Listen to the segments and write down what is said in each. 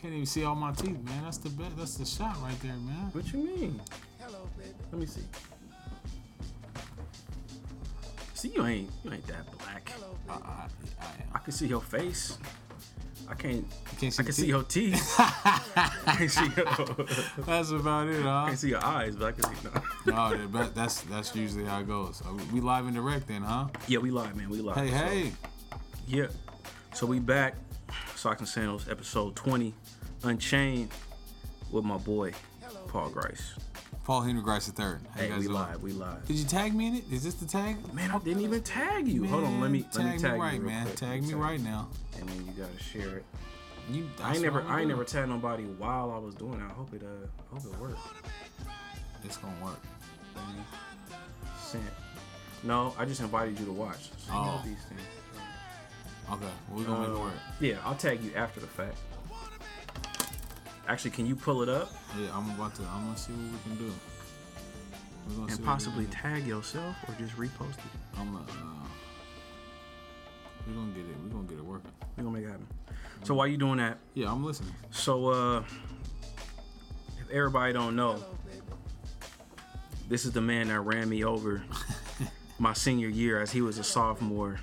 Can't even see all my teeth, man. That's the best. That's the shot right there, man. What you mean? Hello, baby. Let me see. See, you ain't you ain't that black. I, I, I I can see your face. I can't. You can't see I can see your teeth. I can see your. That's about it, Huh? I can see your eyes, but I can see no. No, that- that- that's that's usually how it goes. Uh, We live and direct then, huh? Yeah, we live, man. We live. Hey, So, hey. Yeah. So we back. Socks and Sandals, episode 20, Unchained, with my boy, Paul Grice. Paul Henry Grice III. How you Hey, guys we doing? live. We live. Did you tag me in it? Is this the tag? Man, I didn't even tag you. Hold on, let me tag let me tag right, you man. quick. Tag me right now. And then you gotta share it. You, I ain't never, I'm ain't never tagged nobody while I was doing it. I hope it, uh, I hope it worked. It's gonna work. Sent. No, I just invited you to watch. So Oh. these things. Okay, we're gonna make it Uh, work. Yeah, I'll tag you after the fact. Actually, can you pull it up Yeah, I'm about to. I'm gonna see what we can do. And possibly tag yourself or just repost it? I'm gonna. Uh, we're gonna get it. We're gonna get it working. We're gonna make it happen. So while you doing that, Yeah, I'm listening. so uh if everybody don't know, this is the man that ran me over my senior year as he was a sophomore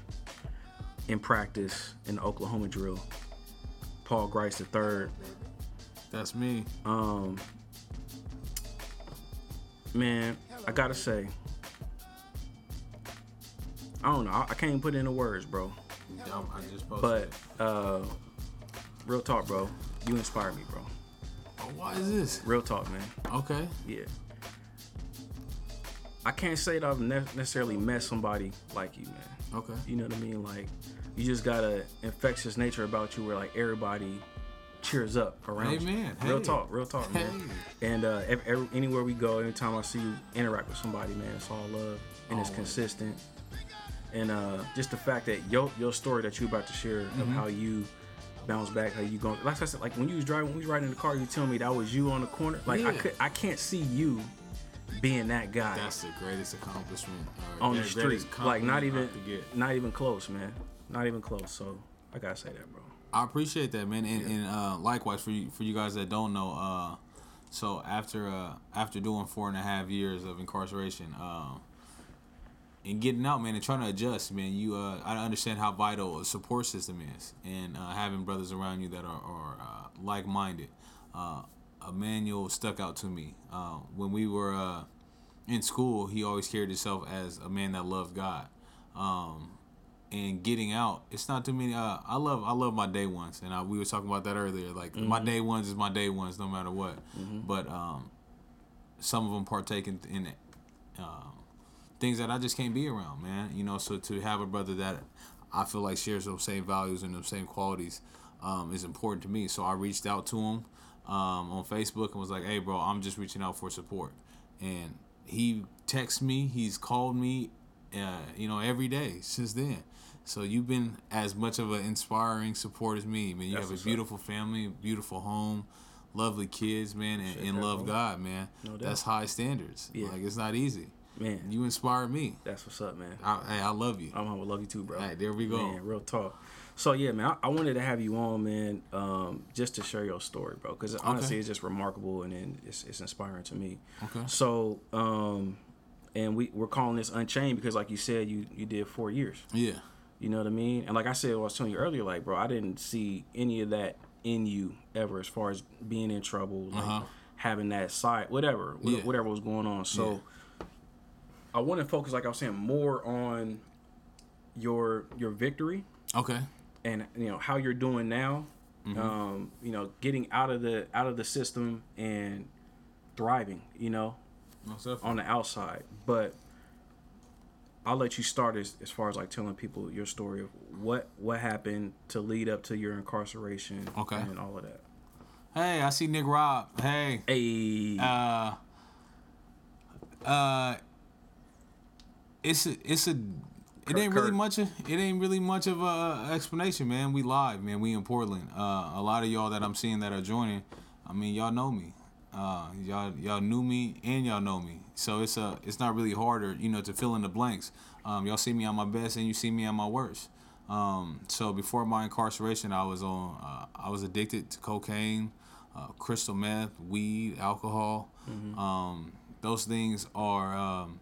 in practice in the Oklahoma drill. Paul Grice III. That's me. Um man, I gotta say, I don't know. I, I can't even put it into words, bro. I, I just posted. But uh, real talk, bro. You inspire me, bro. Oh, why is this? Real talk, man. Okay. Yeah. I can't say that I've ne- necessarily met somebody like you, man. Okay. You know what I mean? Like, you just got a infectious nature about you, where like everybody cheers up around you. Amen. Real Hey. talk, real talk, man. And uh, ev- ev- anywhere we go, anytime I see you interact with somebody, man, it's all love and it's consistent. And uh, just the fact that your your story that you're about to share Mm-hmm. of how you bounce back, how you going, like I said, like when you was driving, when you was riding in the car, you tell me that was you on the corner. Like I could, I can't see you being that guy That's the greatest accomplishment. or on the street. Like not even, not even close, man. Not even close. So I gotta say that, bro. I appreciate that, man, and, and uh, likewise for you for you guys that don't know. Uh, so after uh, after doing four and a half years of incarceration, um, and getting out, man, and trying to adjust, man, you uh, I understand how vital a support system is, and uh, having brothers around you that are, are uh, like minded. Uh, Emmanuel stuck out to me uh, when we were uh, in school. He always carried himself as a man that loved God. Um, and getting out it's not too many uh, i love i love my day ones and I, we were talking about that earlier like my day ones is my day ones no matter what. But um some of them partake in, in um, things that i just can't be around man you know so to have a brother that i feel like shares those same values and those same qualities um, is important to me. So i reached out to him um, on facebook and was like hey bro i'm just reaching out for support. And he texts me he's called me uh, you know, every day since then. So you've been as much of an inspiring support as me, man. You That's have a up. beautiful family, beautiful home, lovely kids, man, and, and love bro. God, man. No doubt. That's high standards. Yeah. Like it's not easy. Man, You inspire me. that's what's up, man. I, hey, I love you. I'm gonna love you too, bro. Hey, there we go. Man, real talk. So yeah, man, I, I wanted to have you on, man, um, just to share your story, bro. Because honestly, it's just remarkable and then it's, it's inspiring to me. Okay. So, um, and we we're calling this Unchained because, like you said, you you did four years. Yeah. You know what I mean? And like I said, I was telling you earlier, like, bro, I didn't see any of that in you ever, as far as being in trouble, like Uh-huh. having that side, whatever, Yeah. whatever was going on. So, I want to focus, like I was saying, more on your your victory Okay. and you know how you're doing now. Mm-hmm. Um, you know, getting out of the out of the system and thriving. You know, on the outside. But I'll let you start as, as far as like telling people your story of what what happened to lead up to your incarceration Okay. and all of that. Hey, I see Nick Rob. Hey. Hey, Uh. Uh. It's a. It's a. It ain't really much. Of, it ain't really much of a explanation, man. We live, man. We in Portland. Uh, a lot of y'all that I'm seeing that are joining, I mean, y'all know me. Uh, y'all y'all knew me and y'all know me. So it's a. It's not really harder, you know, to fill in the blanks. Um, y'all see me on my best and you see me on my worst. Um, so before my incarceration, I was on. Uh, I was addicted to cocaine, uh, crystal meth, weed, alcohol. Um, those things are um,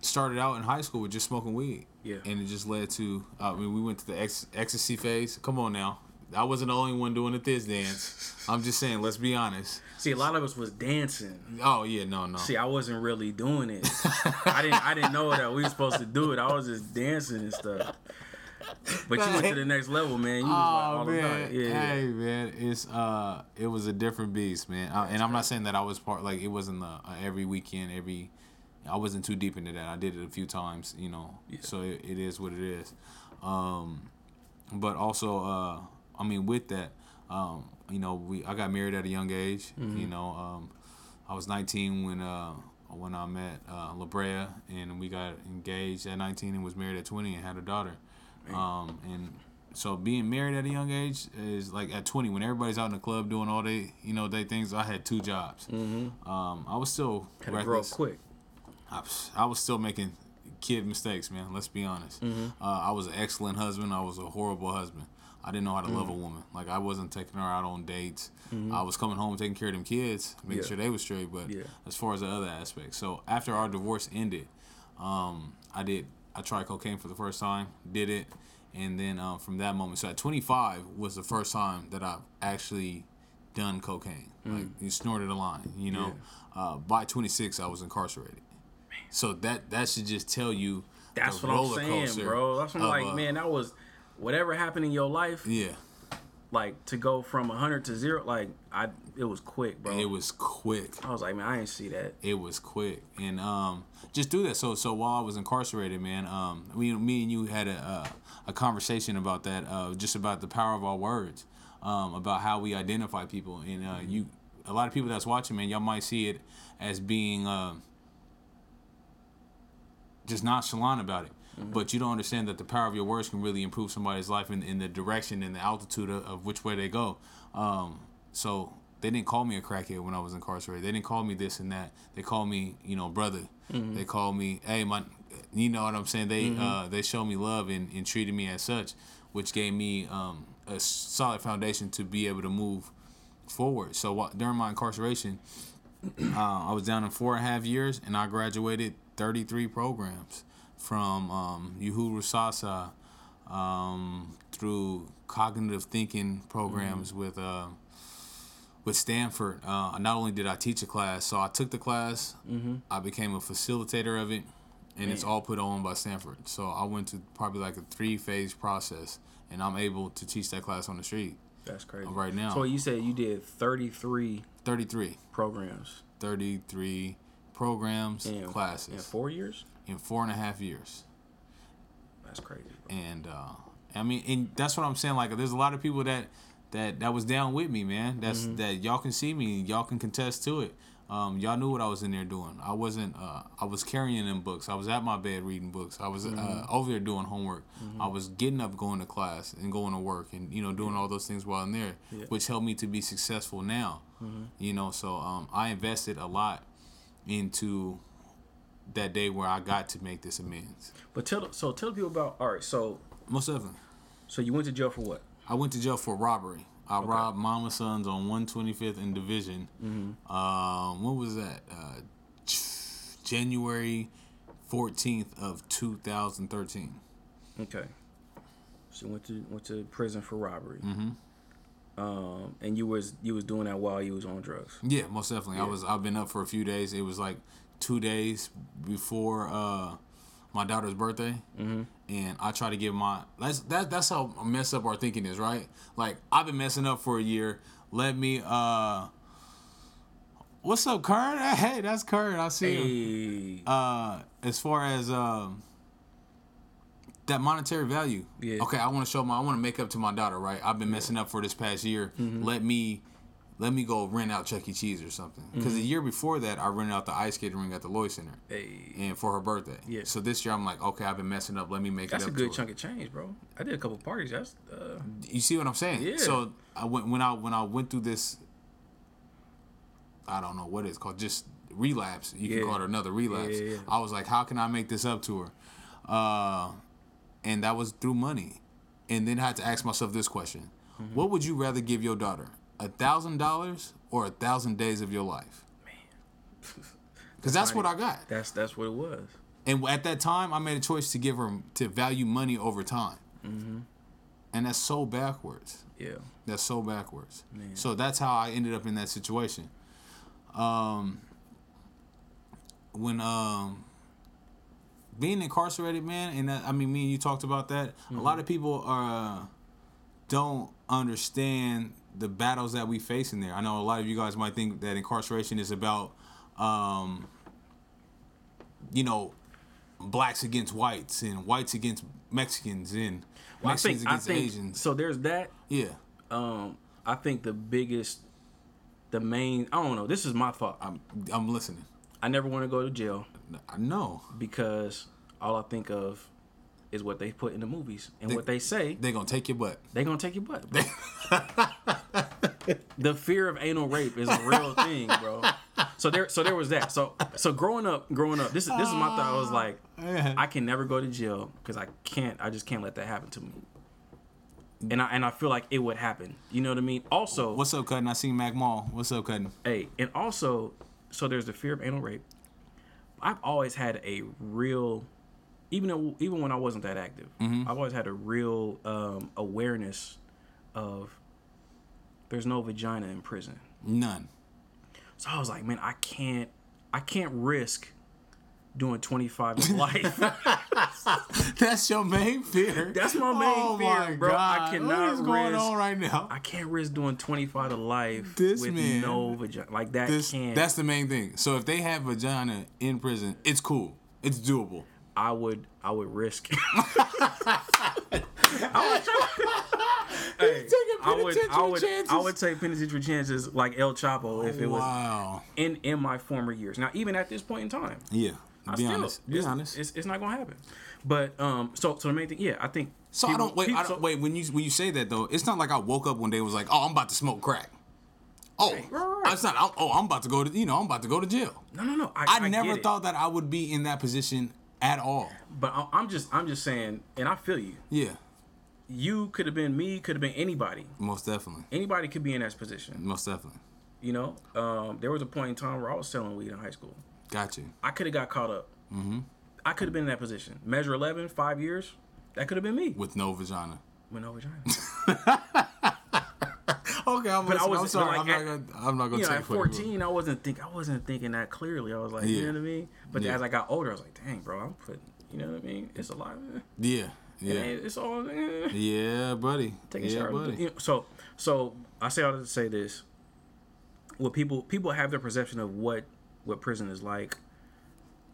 started out in high school with just smoking weed. Yeah. And it just led to. uh, I mean, we went to the ex- ecstasy phase. Come on now. I wasn't the only one doing the this dance. I'm just saying. Let's be honest. See, a lot of us was dancing. Oh yeah, no, no. See, I wasn't really doing it. I didn't. I didn't know that we were supposed to do it. I was just dancing and stuff. But you went to the next level, man. You was like Oh all about man, it. Yeah. hey man, it's uh, it was a different beast, man. I, and I'm not saying that I was part like it wasn't the, uh, every weekend, every. I wasn't too deep into that. I did it a few times, you know. So it, it is what it is. Um, but also, uh, I mean, with that, um, you know, we I got married at a young age. You know, um, I was 19 when uh when I met uh, La Brea, and we got engaged at 19 and was married at 20 and had a daughter. Um, and so being married at a young age is like at 20 when everybody's out in the club doing all they you know they things. I had two jobs. Mm-hmm. Um, I was still Had to grow up quick. I, I was still making kid mistakes, man. Let's be honest. Uh, I was an excellent husband. I was a horrible husband. I didn't know how to love a woman. Like I wasn't taking her out on dates. I was coming home taking care of them kids, making Yeah. sure they was straight. But Yeah. as far as the other aspects, so after our divorce ended, um, I did. I tried cocaine for the first time. Did it, and then um, from that moment, so at 25 was the first time that I've actually done cocaine. Like you snorted a line. You know, uh, by 26 I was incarcerated. So that that should just tell you. That's what I'm saying, bro. That's what I'm like, uh, man. That was whatever happened in your life. Yeah, Like to go from 100 to zero. Like I, it was quick, bro. it was quick. I was like, man, I didn't see that. It was quick, and um, just do that. So so while I was incarcerated, man, um, we me and you had a uh, a conversation about that, uh, just about the power of our words, um, about how we identify people, and uh, you, a lot of people that's watching, man, y'all might see it as being. Uh, just nonchalant about it. But you don't understand that the power of your words can really improve somebody's life in, in the direction and the altitude of, of which way they go. Um, so they didn't call me a crackhead when I was incarcerated. They didn't call me this and that. They called me, you know, brother. They called me, hey, my, you know what I'm saying? They uh, they showed me love and, and treated me as such, which gave me um, a solid foundation to be able to move forward. So during my incarceration, uh, I was down in four and a half years, and I graduated 33 programs from um, Uhuru Sasa um, through cognitive thinking programs with uh, with Stanford. Uh, not only did I teach a class, so I took the class, I became a facilitator of it, and it's all put on by Stanford. So I went to probably like a three phase process, and I'm able to teach that class on the street That's crazy. right now. So you said you did 33 33. programs 33 programs, in classes in four years. In four and a half years. That's crazy. Bro. And uh, I mean, and that's what I'm saying. Like, there's a lot of people that that that was down with me, man. That's that y'all can see me, y'all can contest to it. Um, y'all knew what I was in there doing. I wasn't. Uh, I was carrying them books. I was at my bed reading books. I was uh, over there doing homework. I was getting up, going to class, and going to work, and you know, doing all those things while I'm there, which helped me to be successful now. You know, so um, I invested a lot into that day where I got to make this amends. But tell so tell people about. All right, so Most definitely. so you went to jail for what? I went to jail for robbery. I robbed Mama Sons on 125th and Division. Um, what was that? Uh, January 14th of 2013. Okay. So you went to went to prison for robbery. Mm-hmm. Um, and you was you was doing that while you was on drugs. Yeah, most definitely. I was. I've been up for a few days. It was like two days before uh, my daughter's birthday, mm-hmm. and I try to give my. That's that. That's how messed up our thinking is, right? Like I've been messing up for a year. Let me. uh What's up, Kern? Hey, that's Kern. I see him. Uh, as far as um, that monetary value. Yeah. Okay, I want to show my. I want to make up to my daughter. Right. I've been messing up for this past year. Mm-hmm. Let me. Let me go rent out Chuck E. Cheese or something. Because Mm-hmm. the year before that, I rented out the ice skating ring at the Lloyd Center, hey, and for her birthday. Yeah. So this year, I'm like, okay, I've been messing up. Let me make it. that's a good chunk of change, bro. I did a couple parties. That's uh, You see what I'm saying? Yeah. So I went when I when I went through this. I don't know what it's called, just relapse. You Yeah. can call it another relapse. Yeah, yeah, yeah. I was like, how can I make this up to her? Uh, and that was through money. And then I had to ask myself this question: Mm-hmm. What would you rather give your daughter, a thousand dollars or a thousand days of your life? Man, because that's what I got. That's that's what it was. And at that time, I made a choice to give her to value money over time. Mm-hmm. And that's so backwards. Yeah. That's so backwards. Man. So that's how I ended up in that situation. Um, when um, being incarcerated, man, and that, I mean, me and you talked about that. A lot of people uh, don't understand the battles that we face in there. I know a lot of you guys might think that incarceration is about, um, you know, blacks against whites and whites against Mexicans and Well, I Mexicans think I against think Asians. so. There's that. Yeah. Um, I think the biggest, the main. I don't know. This is my thought. I, I'm I'm listening. I never want to go to jail I know because all I think of is what they put in the movies and They- what they say. they're gonna take your butt. They're gonna take your butt. the fear of anal rape is a real thing, bro. So there, so there was that. So, so growing up, growing up, this is this is my thought. I was like. I can never go to jail because I can't. I just can't let that happen to me. And I and I feel like it would happen. You know what I mean? Also, What's up, Cutting? I seen Mac Mall. What's up, Cutting? Hey, and also, so there's the fear of anal rape. I've always had a real, even though even when I wasn't that active, I've always had a real um, awareness of there's no vagina in prison. None. So I was like, man, I can't, I can't risk doing 25 to life. That's your main fear. That's my main oh fear, my bro. I cannot What is going risk- on right now? I can't risk doing 25 to life This with man- no vagina. Like that This, can't. that's the main thing. So if they have vagina in prison, it's cool. It's doable. I would I would risk. I would try- Hey, I would I would I would take penitentiary chances like El Chapo if it was Wow. in in my former years. Now even at this point in time, Yeah. I Be still- honest. Be it's, honest. It's, it's not gonna happen. But um, so so the main thing, yeah, I think. so I don't wait. people- I don't so- wait. When you when you say that though, it's not like I woke up one day and was like, "Oh, I'm about to smoke crack." Oh, right, right. it's not. I'm, oh, I'm about to go to you know I'm about to go to jail. No, no, no. I, I, I never thought that I would be in that position at all. But I'm just I'm just saying, and I feel you. Yeah, You could have been me, could have been anybody. most definitely, Anybody could be in that position. most definitely. You know, um, there was a point in time where I was selling weed in high school. Got you. I could have got caught up. Mm-hmm. I could have been in that position. Measure 11, five years. That could have been me With no vagina. with no vagina. Okay, I'm, But I was- I'm sorry. but I'm, like not gonna, I'm not gonna you know, at for it. 14, I wasn't think I wasn't thinking that clearly. I was like, Yeah. you know what I mean. But Yeah. as I got older, I was like, dang, bro, I'm putting. You know what I mean? It's a lot. Yeah, Yeah. yeah, It's all. eh. yeah, buddy. Take a yeah, shower. buddy. You know, so so I say all to say this. What people people have their perception of what what prison is like,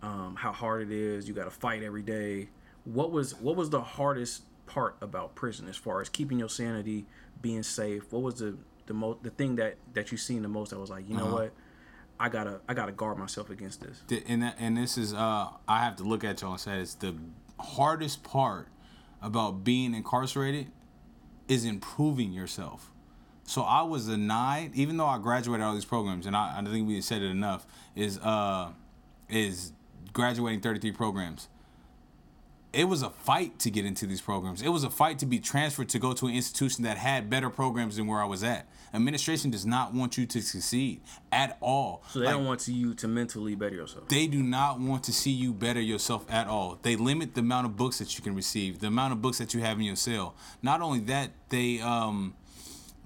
um, how hard it is. You got to fight every day. What was what was the hardest part about prison as far as keeping your sanity, being safe? What was the the most the thing that that you seen the most that was like, you know Uh-huh. what, I gotta I gotta guard myself against this. Th- and that, and this is uh I have to look at y'all and say it's the hardest part about being incarcerated is improving yourself. So I was denied, even though I graduated all these programs, and I, I think we said it enough, is uh is graduating 33 programs. It was a fight to get into these programs. It was a fight to be transferred to go to an institution that had better programs than where I was at. Administration does not want you to succeed at all. So they Like, don't want you to mentally better yourself. they do not want to see you better yourself at all. They limit the amount of books that you can receive, the amount of books that you have in your cell. Not only that, they um,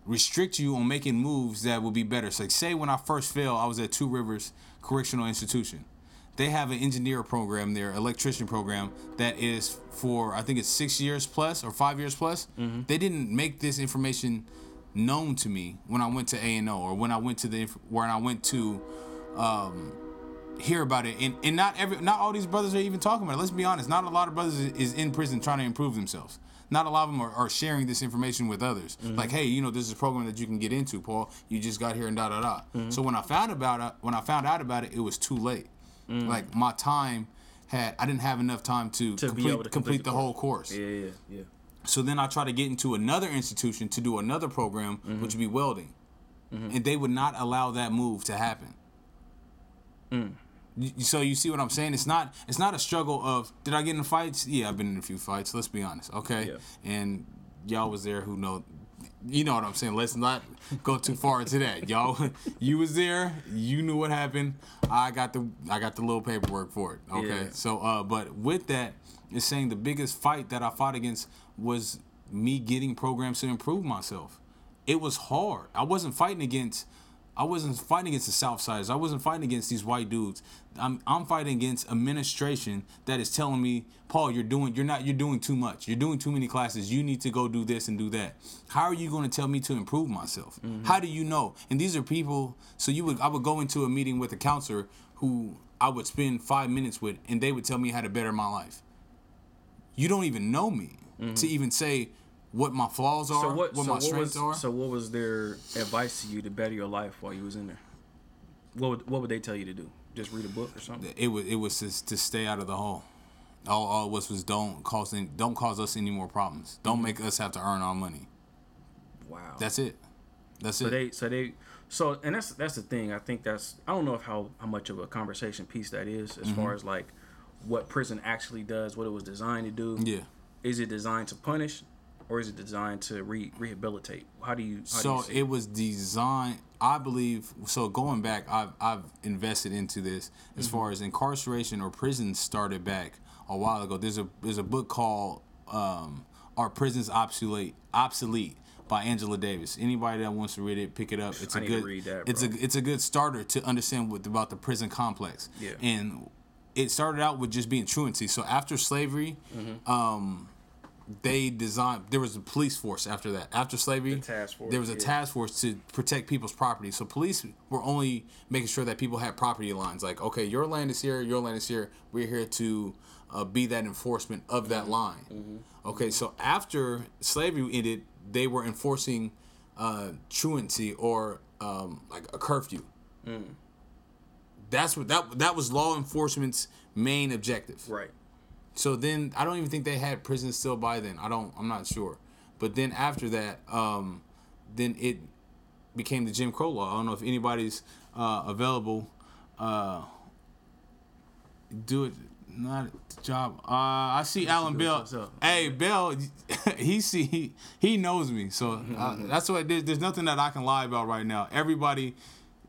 restrict you on making moves that will be better. So, like, say when I first fell, I was at Two Rivers Correctional Institution. They have an engineer program there, electrician program that is for I think it's six years plus or five years plus. They didn't make this information known to me when I went to A and O or when I went to the when I went to um, hear about it. And and not every not all these brothers are even talking about it. Let's be honest. Not a lot of brothers is- in prison trying to improve themselves. Not a lot of them are, are sharing this information with others. Mm-hmm. Like, hey, you know, this is a program that you can get into, Paul. You just got here and da da da. Mm-hmm. So when I found about it, when I found out about it, it was too late. Mm. Like my time had, I didn't have enough time to, To be complete, able to complete complete the, the whole course. Yeah, yeah, yeah. So then I tried to get into another institution to do another program, Mm-hmm. which would be welding, and they would not allow that move to happen. You- So you see what I'm saying? It's not it's not a struggle of did I get in fights? Yeah, I've been in a few fights. Let's be honest, okay? Yeah. And y'all was there who know, you know what I'm saying. Let's not go too far into that. Y'all, you was there. You knew what happened. I got the I got the little paperwork for it. Okay. Yeah. So, uh, but with that, it's saying the biggest fight that I fought against was me getting programs to improve myself. It was hard. I wasn't fighting against. I wasn't fighting against the South Siders. I wasn't fighting against these white dudes. I'm I'm fighting against administration that is telling me, Paul, you're doing you're not you're doing too much. You're doing too many classes. You need to go do this and do that. How are you going to tell me to improve myself? Mm-hmm. How do you know? And these are people. So you would I would go into a meeting with a counselor who I would spend five minutes with, and they would tell me how to better my life. You don't even know me to even say what my flaws are, So what? what so my what strengths was, are. So what was their advice to you to better your life while you was in there? What would, what would they tell you to do? Just read a book or something? it was it was to, to stay out of the hole. All, all it was was don't cause any, don't cause us any more problems. Don't Mm-hmm. make us have to earn our money. Wow. That's it. That's so it. they so they so and that's that's the thing. I think that's I don't know if how how much of a conversation piece that is as Mm-hmm. far as like what prison actually does, what it was designed to do. yeah. Is it designed to punish, or is it designed to re- rehabilitate? How do you? How do So you it was designed. I believe. So going back, I've I've invested into this as Mm-hmm. far as incarceration or prison started back a while ago. There's a there's a book called um, "Are Prisons Obsolete?" Obsolete by Angela Davis. Anybody that wants to read it, pick it up. It's I a good. read that, it's a it's a good starter to understand what about the prison complex. Yeah. And it started out with just being truancy. So after slavery, Mm-hmm. um, they designed. There was a police force after that. After slavery, The task force, there was a yeah. task force to protect people's property. So police were only making sure that people had property lines. Like, okay, your land is here, your land is here. We're here to uh, be that enforcement of that Mm-hmm. line. Okay, so after slavery ended, they were enforcing uh, truancy or um, like a curfew. Mm. That's what that that was law enforcement's main objective. right? So then I don't even think they had prisons still by then. I don't. I'm not sure. But then after that, um, then it became the Jim Crow law. I don't know if anybody's uh, available. Uh, do it. Not the job. Uh, I see Alan Bell. Hey Bell, he see he, he knows me. So uh, that's what. There's, there's nothing that I can lie about right now. Everybody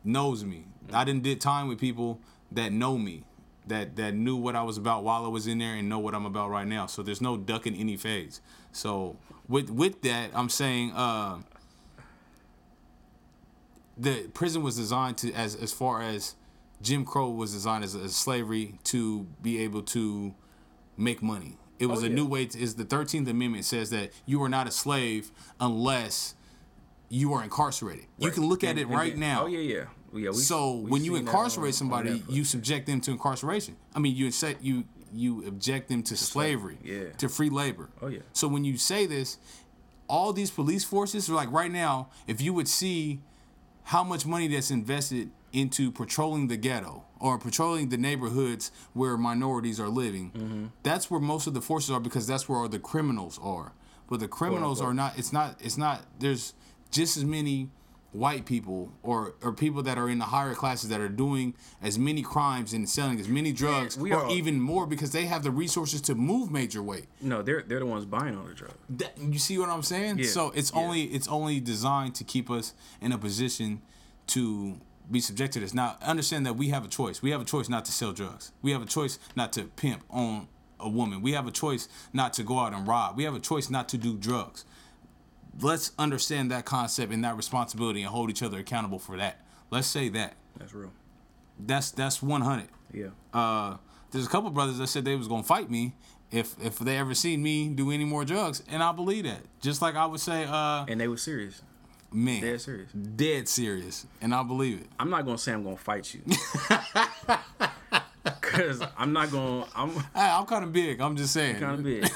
knows me. I didn't did time with people that know me, that that knew what I was about while I was in there and know what I'm about right now. So there's no ducking any phase. So with with that, I'm saying uh, the prison was designed to as as far as Jim Crow was designed as, as slavery to be able to make money. It was Oh, a yeah. new way. To, is the Thirteenth Amendment says that you are not a slave unless you are incarcerated. You can look at it right then- now. Oh yeah, yeah, yeah. We, So we when you seen that on- incarcerate somebody, Netflix. you subject them to incarceration. I mean, you set you you object them to slavery, yeah. to free labor. Oh, yeah. So when you say this, all these police forces are like right now. If you would see how much money that's invested into patrolling the ghetto or patrolling the neighborhoods where minorities are living, Mm-hmm. that's where most of the forces are because that's where all the criminals are. But the criminals are not. It's not. It's not. There's just as many white people or or people that are in the higher classes that are doing as many crimes and selling as many drugs we or even more because they have the resources to move major weight. no, they're they're the ones buying all the drugs. That, you see what I'm saying? Yeah, So it's yeah. only it's only designed to keep us in a position to be subjected to this. Now understand that we have a choice. We have a choice not to sell drugs. We have a choice not to pimp on a woman. We have a choice not to go out and rob. We have a choice not to do drugs. Let's understand that concept and that responsibility and hold each other accountable for that. Let's say that. That's real. That's that's 100 Yeah. uh, there's a couple brothers that said they was gonna fight me if if they ever seen me do any more drugs, and I believe that. Just like I would say, uh, And they were serious. man, Dead serious. dead serious, and I believe it. I'm not gonna say I'm gonna fight you. Cause I'm not gonna. I'm Hey, I'm kind of big. I'm just saying. kind of big,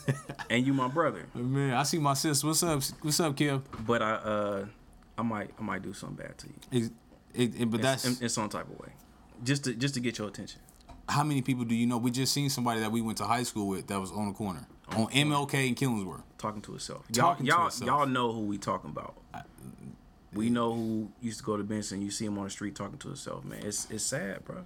and you my brother. Man, I see my sis. What's up? What's up, Kim? But I, uh, I might, I might do something bad to you. It, it, but that's in, in some type of way, just to, just to get your attention. how many people do you know? We just seen somebody that we went to high school with that was on the corner on MLK and Killingsworth. Talking to itself. Y'all, Talking to y'all, y'all know who we talking about. We know who used to go to Benson. You see him on the street talking to himself, man. It's it's sad, bro.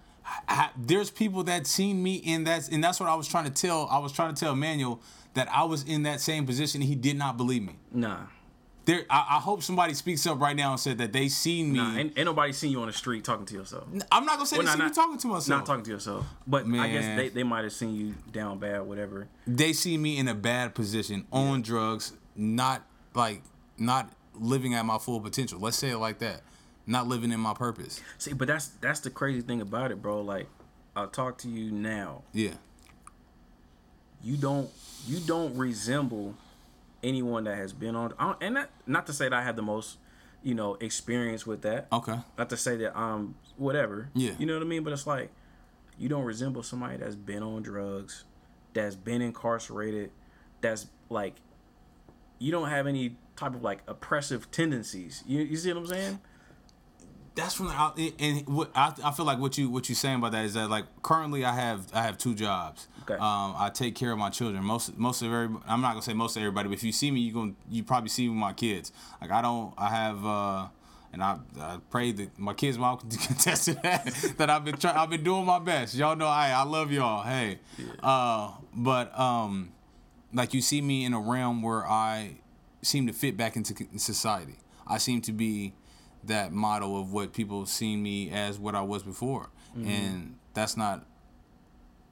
I, there's people that seen me in that, and that's what I was trying to tell. I was trying to tell Manuel that I was in that same position. He did not believe me. Nah, There, I, I hope somebody speaks up right now and said that they seen me. nah. Ain't, ain't nobody seen you on the street talking to yourself. I'm not gonna say Well, they nah, see me not- talking to myself. Not talking to yourself, but I guess they, they might have seen you down bad, whatever. they see me in a bad position on drugs, not like not living at my full potential. Let's say it like that. Not living in my purpose. See, but that's that's the crazy thing about it, bro. Like, I'll talk to you now. Yeah. You don't you don't resemble anyone that has been on. And that, not to say that I have the most, you know, experience with that. Okay. Not to say that I'm whatever. Yeah. You know what I mean? But it's like you don't resemble somebody that's been on drugs, that's been incarcerated, that's like you don't have any type of like oppressive tendencies. You, you see what I'm saying? That's from the out, and what I, I feel like what you what you saying about that is that like currently I have I have two jobs. Okay. Um, I take care of my children. Most most of every I'm not gonna say most of everybody, but if you see me, you gonna you probably see me with my kids. Like I don't I have uh, and I I pray that my kids mom can contest that that I've been trying I've been doing my best. Y'all know I I love y'all. Hey. Uh, but um, like you see me in a realm where I seem to fit back into society. I seem to be that model of what people see me as what I was before, and that's not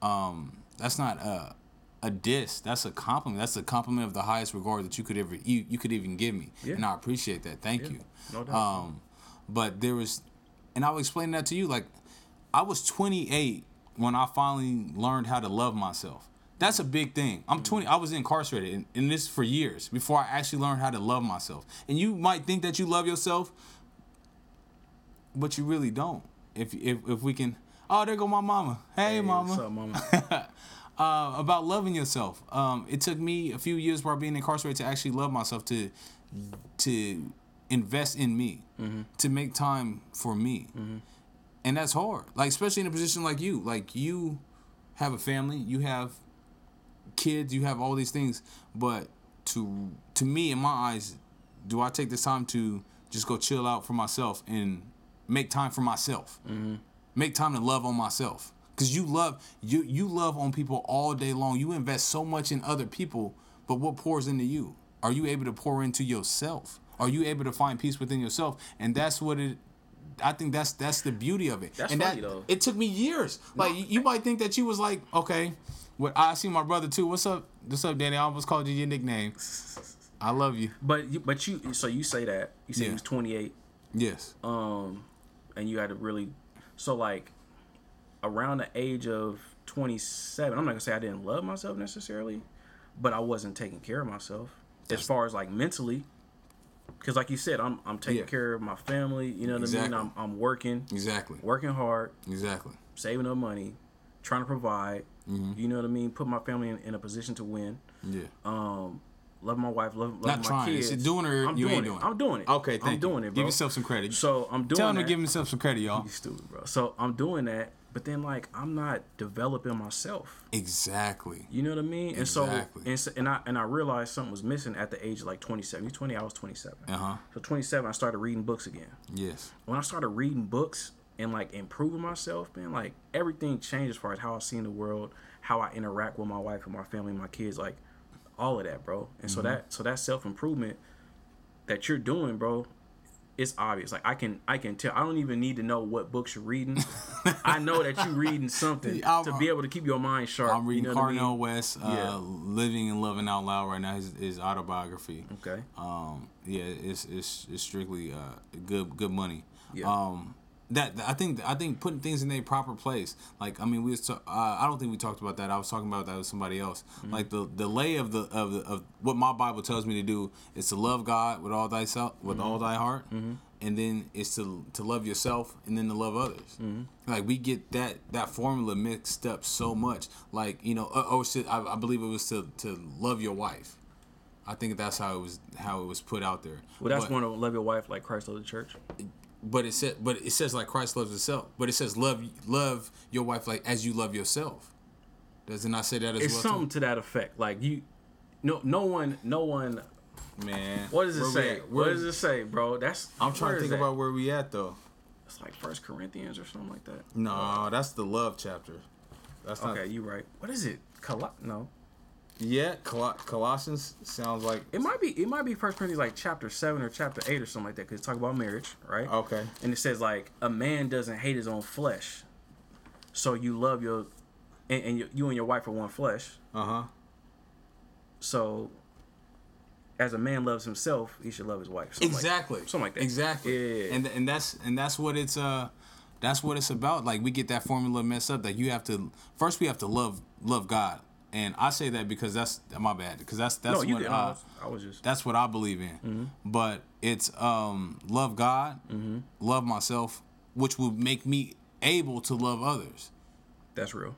um that's not a a diss. That's a compliment. That's a compliment of the highest regard that you could ever you, you could even give me, Yeah. and I appreciate that. Thank you. no doubt. Um, but there was, and I will explain that to you. Like, I was 28 when I finally learned how to love myself. That's a big thing. I'm 20. I was incarcerated in, in this for years before I actually learned how to love myself. And you might think that you love yourself, but you really don't. If if if we can, oh, there go my mama. Hey, mama What's up, mama? uh, about loving yourself. Um, it took me a few years while being incarcerated to actually love myself, to to invest in me, to make time for me, and that's hard. Like especially in a position like you, like you have a family, you have kids, you have all these things, but to to me, in my eyes, do I take this time to just go chill out for myself and make time for myself? make time to love on myself because you love you you love on people all day long you invest so much in other people but what pours into you are you able to pour into yourself are you able to find peace within yourself and that's what it I think that's that's the beauty of it. That's and funny, that though. it took me years. Like you- you might think that you was like, okay, what I see my brother too. What's up? What's up, Danny? I almost called you your nickname. I love you. But you, but you, so you say that you say Yeah. you was 28, Yes. um, and you had to really, so like, around the age of 27, I'm not gonna say I didn't love myself necessarily, but I wasn't taking care of myself as far as like mentally. Cause like you said, I'm I'm taking Yeah. care of my family. You know what I mean? I'm I'm working, Exactly. working hard, Exactly. saving up money, trying to provide. Mm-hmm. You know what I mean? Put my family in, in a position to win. Yeah. Um, love my wife, love, love Not my trying. kids. Is it doing it or I'm you doing ain't it. doing it? I'm doing it. Okay, thank I'm doing you. it, bro. Give yourself some credit. So I'm doing it. Tell him that. to give himself some credit, y'all. You stupid, bro. So I'm doing that, but then like I'm not developing myself. Exactly. You know what I mean? And Exactly. so and, so and I and I realized something was missing at the age of like 27. You 20, I was 27. Uh huh. So 27, I started reading books again. Yes. When I started reading books and like improving myself, man, like everything changed as far as how I see the world, how I interact with my wife and my family, and my kids, like all of that, bro. And so that so that self improvement that you're doing, bro, it's obvious. Like I can I can tell. I don't even need to know what books you're reading. I know that you're reading something I'm- to be able to keep your mind sharp. I'm reading you know I mean? West, uh, Yeah. Living and Loving Out Loud right now. His, his autobiography. Okay. Um, yeah, it's it's it's strictly uh, good good money. Yeah. Um, that I think I think putting things in their proper place. Like I mean, we was ta- uh, I don't think we talked about that. I was talking about that with somebody else. Mm-hmm. Like the the lay of the of the of what my Bible tells me to do is to love God with all thyself with Mm-hmm. all thy heart, and then it's to to love yourself and then to love others. Mm-hmm. Like we get that that formula mixed up so much. Like you know, uh, oh shit, I, I believe it was to to love your wife. I think that's how it was how it was put out there. Well, that's But- one of love your wife like Christ loved the church. But it said but it says like Christ loves himself. But it says love love your wife like as you love yourself. Does it not say that as It's well? something too? to that effect. Like you, no, no one, no one Man, What does it say? at? What does it say, bro? That's I'm trying to think that? about where we at though. It's like First Corinthians or something like that. No, that's the love chapter. That's not. Okay, you right. What is it? Col- no, Yeah, Col- Colossians sounds like. it might be. It might be First Corinthians like chapter seven or chapter eight or something like that. Cause it talk about marriage, right? Okay. And it says like a man doesn't hate his own flesh, so you love your, and, and you, you and your wife are one flesh. Uh huh. So, as a man loves himself, he should love his wife. Something like- Exactly. something like that. Exactly. Yeah. And and that's and that's what it's uh that's what it's about. Like we get that formula messed up that you have to first we have to love love God. And I say that because that's my bad because that's that's no, what. I uh, was, I was just. that's what I believe in. Mm-hmm. But it's um love God, love myself, which will make me able to love others. That's real.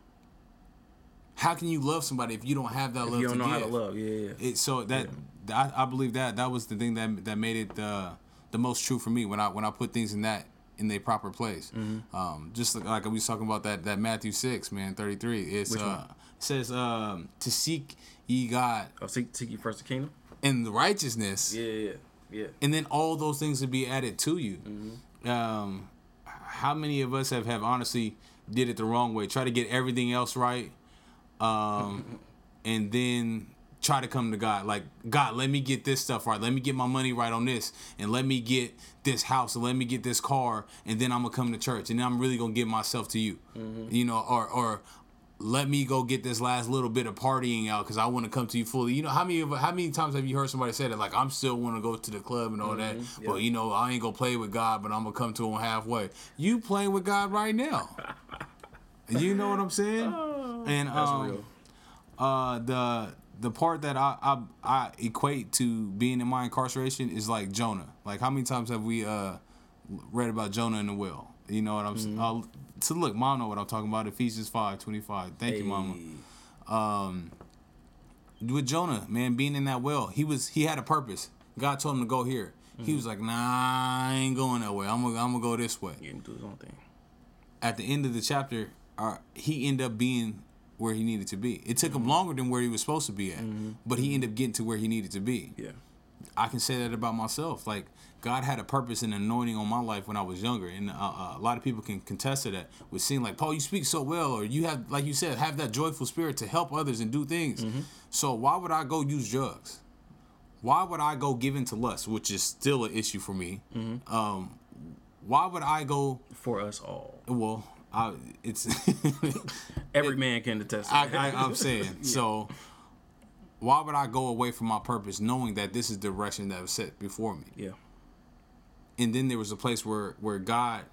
How can you love somebody if you don't have that love you don't know how to love. Yeah, yeah. It, so that I, I believe that that was the thing that that made it uh, the most true for me when I when I put things in that in their proper place. Mm-hmm. Um, just like, like we was talking about that that Matthew six man thirty three. It's uh, says um, to seek ye God Oh, seek, seek you first the kingdom. and the righteousness, Yeah, yeah, yeah. and then all those things will be added to you. Mm-hmm. Um, how many of us have have honestly did it the wrong way? Try to get everything else right, um, and then try to come to God. Like God, let me get this stuff right. Let me get my money right on this, and let me get this house, and let me get this car, and then I'm gonna come to church, and then I'm really gonna give myself to you. You know, or or let me go get this last little bit of partying out because I want to come to you fully. You know how many how many times have you heard somebody say that? Like I'm still want to go to the club and all that, but you know I ain't gonna play with God, but I'm gonna come to him halfway. You playing with God right now. you know what I'm saying? and That's um, real. uh, the the part that I, I I equate to being in my incarceration is like Jonah. Like how many times have we uh read about Jonah in the well? You know what I'm saying? So look, mom know what I'm talking about. Ephesians five twenty five. Thank you, mama. Um, with Jonah, man, being in that well, he was he had a purpose. God told him to go here. He was like, Nah, I ain't going that way. I'm gonna I'm gonna go this way. Can do his own thing. At the end of the chapter, uh, he ended up being where he needed to be. It took him longer than where he was supposed to be at, but he ended up getting to where he needed to be. Yeah. I can say that about myself. Like God had a purpose and anointing on my life when I was younger, and uh, uh, a lot of people can contest to that. With seeing like Paul, you speak so well, or you have, like you said, have that joyful spirit to help others and do things. So why would I go use drugs? Why would I go give into lust, which is still an issue for me? Um, why would I go? For us all. Well, I, it's Every man can attest to I, I'm saying. So, why would I go away from my purpose, knowing that this is the direction that was set before me? yeah. And then there was a place where where God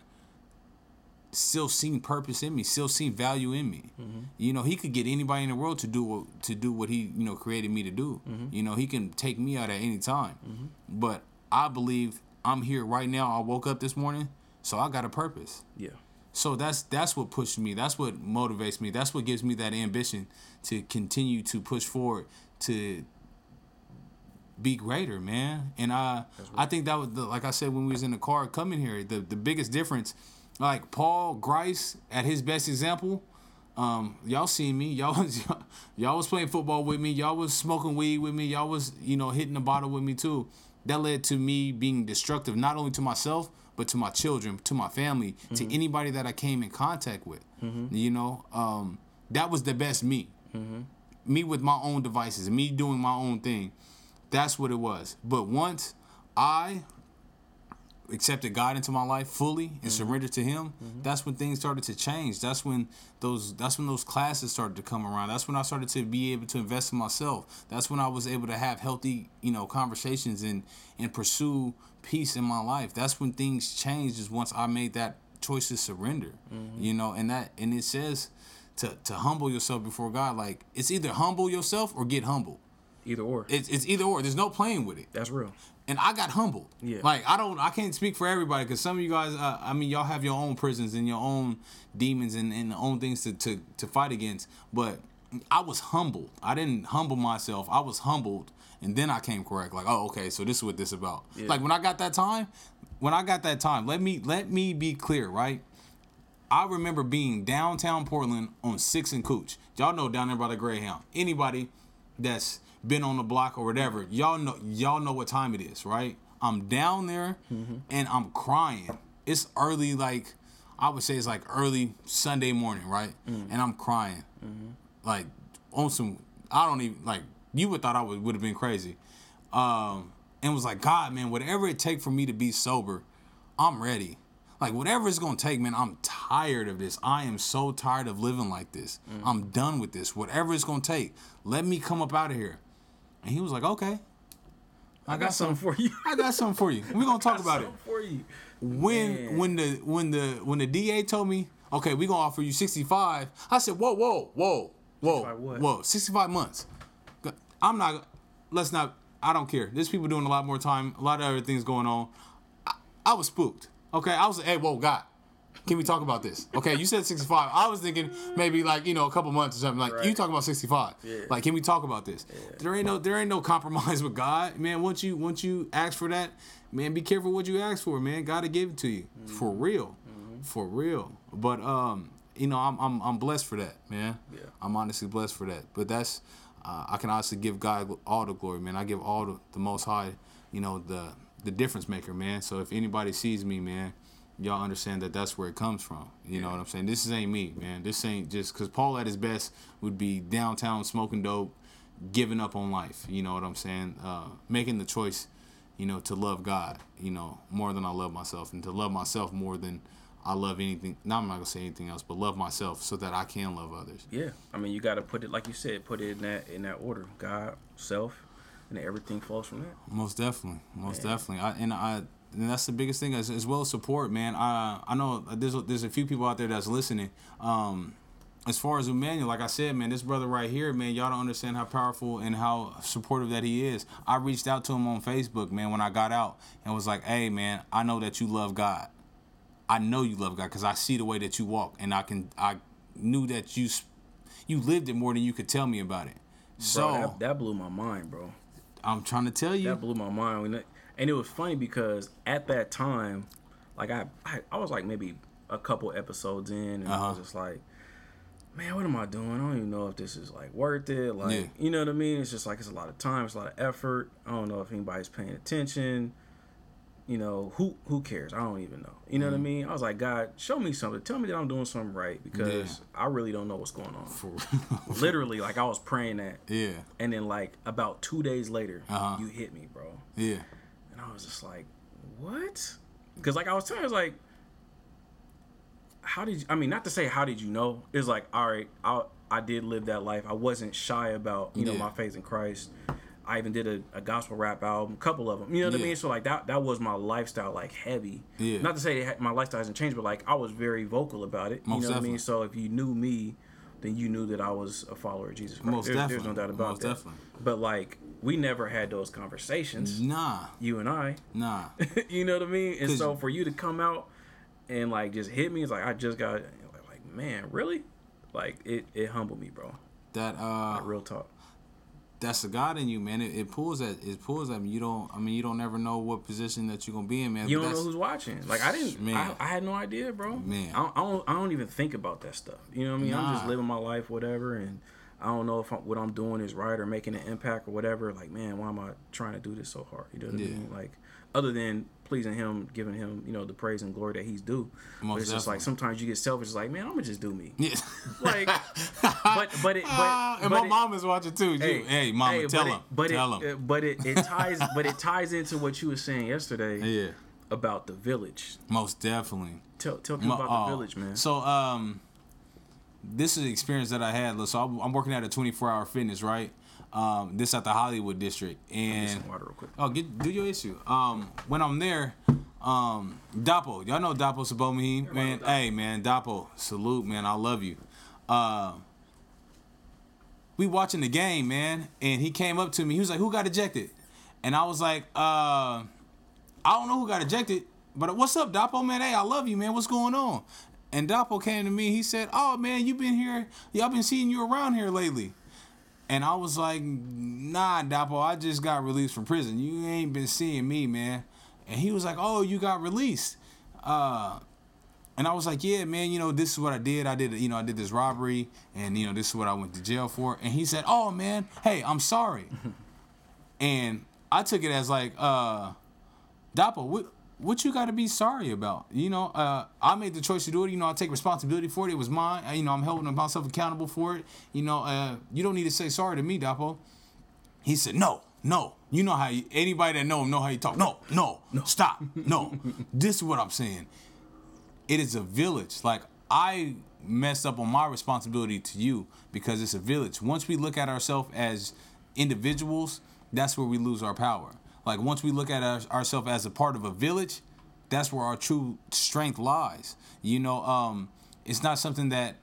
still seen purpose in me, still seen value in me. Mm-hmm. You know, He could get anybody in the world to do what, to do what He you know created me to do. Mm-hmm. You know, He can take me out at any time. Mm-hmm. But I believe I'm here right now. I woke up this morning, so I got a purpose. Yeah. So that's that's what pushes me. That's what motivates me. That's what gives me that ambition to continue to push forward to be greater, man. And I I think that was the, like I said when we was in the car coming here, the the biggest difference, like Paul Grice at his best example. Um, y'all seen me. Y'all was y'all was playing football with me. Y'all was smoking weed with me. Y'all was you know hitting the bottle with me too. That led to me being destructive not only to myself but to my children, to my family, to anybody that I came in contact with. You know, um, that was the best me. Me with my own devices, me doing my own thing. That's what it was. But once I accepted God into my life fully and mm-hmm. surrendered to Him, mm-hmm. that's when things started to change. That's when those that's when those classes started to come around. That's when I started to be able to invest in myself. That's when I was able to have healthy, you know, conversations and and pursue peace in my life. That's when things changed. Is once I made that choice to surrender, mm-hmm. you know, and that and it says to to humble yourself before God. Like it's either humble yourself or get humble. Either or. It's it's either or. There's no playing with it That's real. and I got humbled. Yeah. Like I don't, I can't speak for everybody because some of you guys, uh, I mean, y'all have your own prisons and your own demons and, and own things to, to to fight against. But I was humbled. I didn't humble myself. I was humbled, and then I came correct. Like, oh, okay, so this is what this about. Yeah. Like when I got that time, when I got that time, let me let me be clear, right? I remember being downtown Portland on Six and Couch. Y'all know down there by the Greyhound. Anybody that's been on the block or whatever, y'all know y'all know what time it is, right? I'm down there mm-hmm. and I'm crying. It's early, like I would say it's like early Sunday morning, right? Mm. And I'm crying, mm-hmm. like on some. I don't even like. You would thought I would would have been crazy, um, and was like, God, man, whatever it take for me to be sober, I'm ready. Like whatever it's gonna take, man. I'm tired of this. I am so tired of living like this. Mm. I'm done with this. Whatever it's gonna take, let me come up out of here. And he was like, okay. I got something for you. I got something for you. We're gonna talk about it. For you. When Man. when the when the when the DA told me, okay, we're gonna offer you 65, I said, whoa, whoa, whoa, whoa, 65 whoa, 65 months. I'm not. Let's not. I don't care. There's people doing a lot more time. A lot of other things going on. I, I was spooked. Okay, I was like, hey, whoa, God. Can we talk about this? Okay, you said 65. I was thinking maybe like you know a couple months or something. Like you Right. talking about 65. Yeah. Like, can we talk about this? There ain't no there ain't no compromise with God, man. Once you once you ask for that, man, be careful what you ask for, man. God to give it to you for Mm-hmm. real, for real. But um, you know, I'm I'm I'm blessed for that, man. Yeah. I'm honestly blessed for that. But that's uh, I can honestly give God all the glory, man. I give all the, the Most High, you know, the the difference maker, man. So if anybody sees me, man, y'all understand that that's where it comes from. You know what I'm saying? This ain't me, man. This ain't just because Paul at his best would be downtown smoking dope, giving up on life. You know what I'm saying? Uh, making the choice, you know, to love God, you know, more than I love myself, and to love myself more than I love anything. Now I'm not gonna say anything else, but love myself so that I can love others. Yeah, I mean, you got to put it like you said, put it in that in that order. God, self, and everything flows from that. Most definitely, most definitely. I, and I and that's the biggest thing as, as well as support, man. I I know there's a, there's a few people out there that's listening. Um, as far as Emmanuel, like I said, man, this brother right here, man, y'all don't understand how powerful and how supportive that he is. I reached out to him on Facebook, man, when I got out, and was like, "Hey, man, I know that you love God. I know you love God because I see the way that you walk, and I can I knew that you you lived it more than you could tell me about it. So that, that blew my mind, bro. I'm trying to tell you, That blew my mind. When it, and it was funny because at that time, like I, I, I was like maybe a couple episodes in, and I Uh-huh. was just like, man, what am I doing? I don't even know if this is like worth it. Like, Yeah. you know what I mean? It's just like it's a lot of time, it's a lot of effort. I don't know if anybody's paying attention. You know who who cares? I don't even know. You know what I mean? I was like, God, show me something. Tell me that I'm doing something right because I really don't know what's going on. For- Literally, like I was praying that, yeah, and then like about two days later, Uh-huh. you hit me, bro. yeah. I was just like, what? Because like I was telling, I was like, how did you? I mean, not to say how did you know? It's like, all right, I I did live that life. I wasn't shy about you know my faith in Christ. I even did a, a gospel rap album, a couple of them. You know what Yeah. I mean? So like that that was my lifestyle, like heavy. Yeah. Not to say my lifestyle hasn't changed, but like I was very vocal about it. Most you know what I mean? So if you knew me, then you knew that I was a follower of Jesus Christ. Most There's, there's no doubt about Most that. definitely. But like we never had those conversations, Nah, you and I. nah. you know what I mean? And so for you to come out and like just hit me, it's like I just got like, man, really? Like it, it humbled me, bro. That uh, Like, real talk. that's the God in you, man. It, it pulls at it pulls at me. You don't. I mean, you don't never know what position that you're gonna be in, man. You don't know who's watching. Like I didn't. Man. I, I had no idea, bro. Man. I don't, I don't. I don't even think about that stuff. You know what I mean? Nah. I'm just living my life, whatever, and I don't know if I'm, what I'm doing is right or making an impact or whatever. Like, man, why am I trying to do this so hard? You know what Yeah. I mean? Like, other than pleasing him, giving him, you know, the praise and glory that he's due. but Most it's just like sometimes you get selfish. It's like, man, I'm gonna just do me. Yeah. Like, but but it but, Ah, and but my it- mom is watching too. Hey, hey mama, hey, tell but him. But tell it, him. uh, but it, it ties but it ties into what you were saying yesterday yeah, about the village. most definitely. Tell tell My- about oh, the village, man. So um, this is the experience that I had. So I'm, working at a 24 hour fitness, right? Um, this at the Hollywood district, Get and some water real quick. oh, get do your issue. Um, when I'm there, um, Dapo, y'all know Dapo Sabomi, man. Hey, man, Dapo, salute, man. I love you. Uh, we watching the game, man, and he came up to me. He was like, "Who got ejected?" And I was like, uh, "I don't know who got ejected, but what's up, Dapo, man? Hey, I love you, man. What's going on?" And Dapo came to me. He said, "Oh, man, you've been here? I've been seeing you around here lately." And I was like, "Nah, Dapo, I just got released from prison. You ain't been seeing me, man." And he was like, "Oh, you got released." Uh, and I was like, yeah, man, you know, this is what I did. I did, you know, I did this robbery, and you know, this is what I went to jail for. And he said, oh man, hey, I'm sorry. and I took it as like, uh, Dapo, what, what you got to be sorry about? You know, uh, I made the choice to do it. You know, I take responsibility for it. It was mine. You know, I'm holding myself accountable for it. You know, uh, you don't need to say sorry to me, Dapo. He said, no, no. You know how you, anybody that know him know how you talk. No, no, no. stop, no. this is what I'm saying. It is a village. Like I messed up on my responsibility to you because it's a village. Once we look at ourselves as individuals, that's where we lose our power. Like once we look at our, ourselves as a part of a village, that's where our true strength lies. You know, um, it's not something that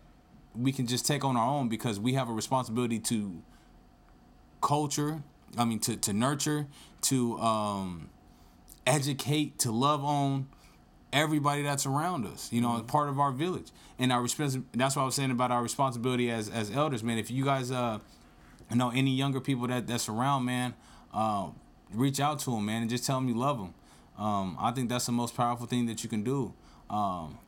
we can just take on our own because we have a responsibility to culture. I mean, to to nurture, to um, educate, to love on everybody that's around us. You know, mm-hmm. part of our village and our respons- That's what I was saying about our responsibility as as elders, man. If you guys uh know any younger people that that's around, man, uh, reach out to them, man, and just tell them you love them. Um, I think that's the most powerful thing that you can do. Um,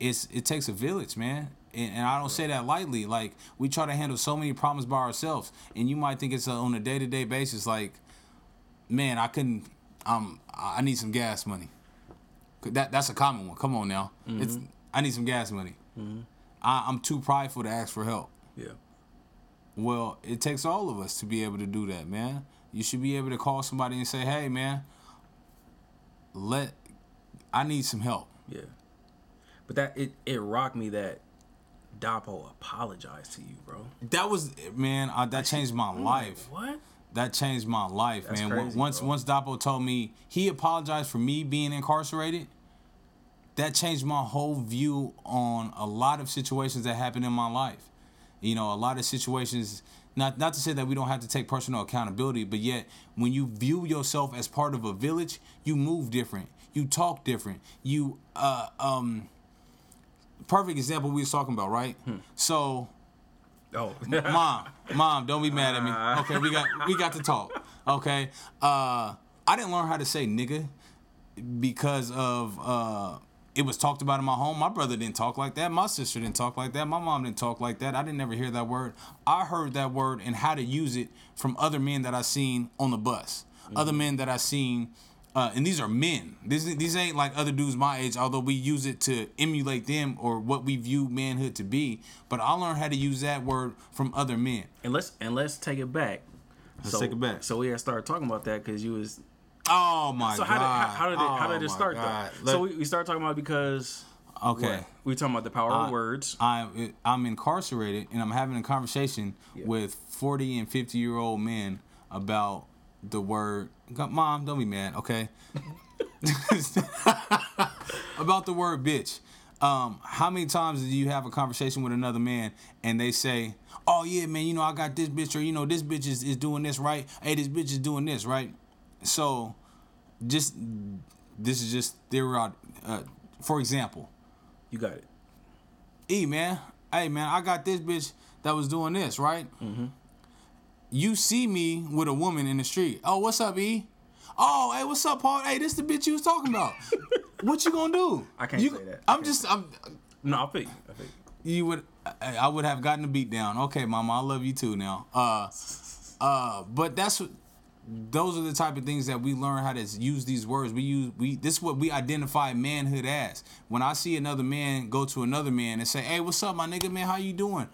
it's it takes a village, man. And, and I don't say that lightly. Like we try to handle so many problems by ourselves, and you might think it's a, on a day to day basis. Like, man, I couldn't. Um, I need some gas money. That that's a common one. Come on now. Mm-hmm. It's I need some gas money. Mm-hmm. I, I'm too prideful to ask for help. Yeah. Well, it takes all of us to be able to do that, man. You should be able to call somebody and say, "Hey, man, let I need some help." Yeah. But that it it rocked me that Dapo apologized to you, bro. That was man. I, that changed my life. What? That changed my life, That's man. crazy, once bro. once Dapo told me he apologized for me being incarcerated, that changed my whole view on a lot of situations that happened in my life. You know, a lot of situations not not to say that we don't have to take personal accountability, but yet when you view yourself as part of a village, you move different, you talk different, you uh um. Perfect example we was talking about, right? Hmm. So, Oh, mom, mom, don't be mad at me. Okay, we got we got to talk. Okay, uh, I didn't learn how to say nigga because of uh, it was talked about in my home. My brother didn't talk like that. My sister didn't talk like that. My mom didn't talk like that. I didn't ever hear that word. I heard that word and how to use it from other men that I seen on the bus, other men that I seen. Uh, and these are men. These these ain't like other dudes my age. Although we use it to emulate them or what we view manhood to be, but I learned how to use that word from other men. and let's and let's take it back. Let's take it back. So we had started talking about that because you was. Oh my So god! how did how, how did it how Oh did it start God. though? So we, we started talking about because okay. what? we talking about the power of words. I'm I'm incarcerated and I'm having a conversation Yeah. with 40 and 50 year old men about the word. Mom, don't be mad, okay? about the word bitch. Um, how many times do you have a conversation with another man and they say, "Oh yeah, man, you know I got this bitch," or you know this bitch is, is doing this right. Hey, this bitch is doing this right. So, just this is just theory. Uh, for example, You got it. E man, hey man, I got this bitch that was doing this, right? Mm-hmm. You see me with a woman in the street. Oh, what's up, E? Oh, hey, what's up, Paul? Hey, this is the bitch you was talking about. what you gonna do? I can't You- say that. I'm just, I'm. No, I think I think You would, I, I would have gotten a beat down. Okay, mama, I love you too now. Uh, uh, but that's what. Those are the type of things that we learn how to use these words. We use we. This is what we identify manhood as. When I see another man go to another man and say, "Hey, what's up, my nigga, man? How you doing?"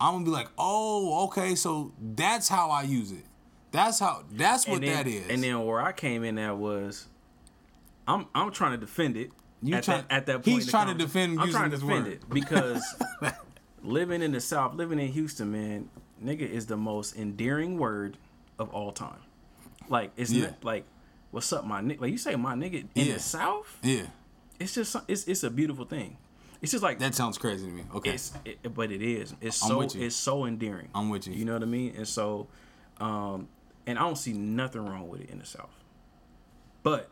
I'm gonna be like, "Oh, okay, so that's how I use it. That's how. That's what then, that is." And then where I came in at was, I'm I'm trying to defend it. You at, try- that, at that point, he's trying to defend I'm using trying to defend word. it because living in the South, living in Houston, man, nigga is the most endearing word of all time. Like it's Yeah. not like, what's up, my nigga? Like you say, my nigga in Yeah. the South, yeah, it's just it's it's a beautiful thing. It's just like that sounds crazy to me. Okay, it's it, but it is it's so it's so endearing I'm with you. you know what i mean and so um and i don't see nothing wrong with it in the south but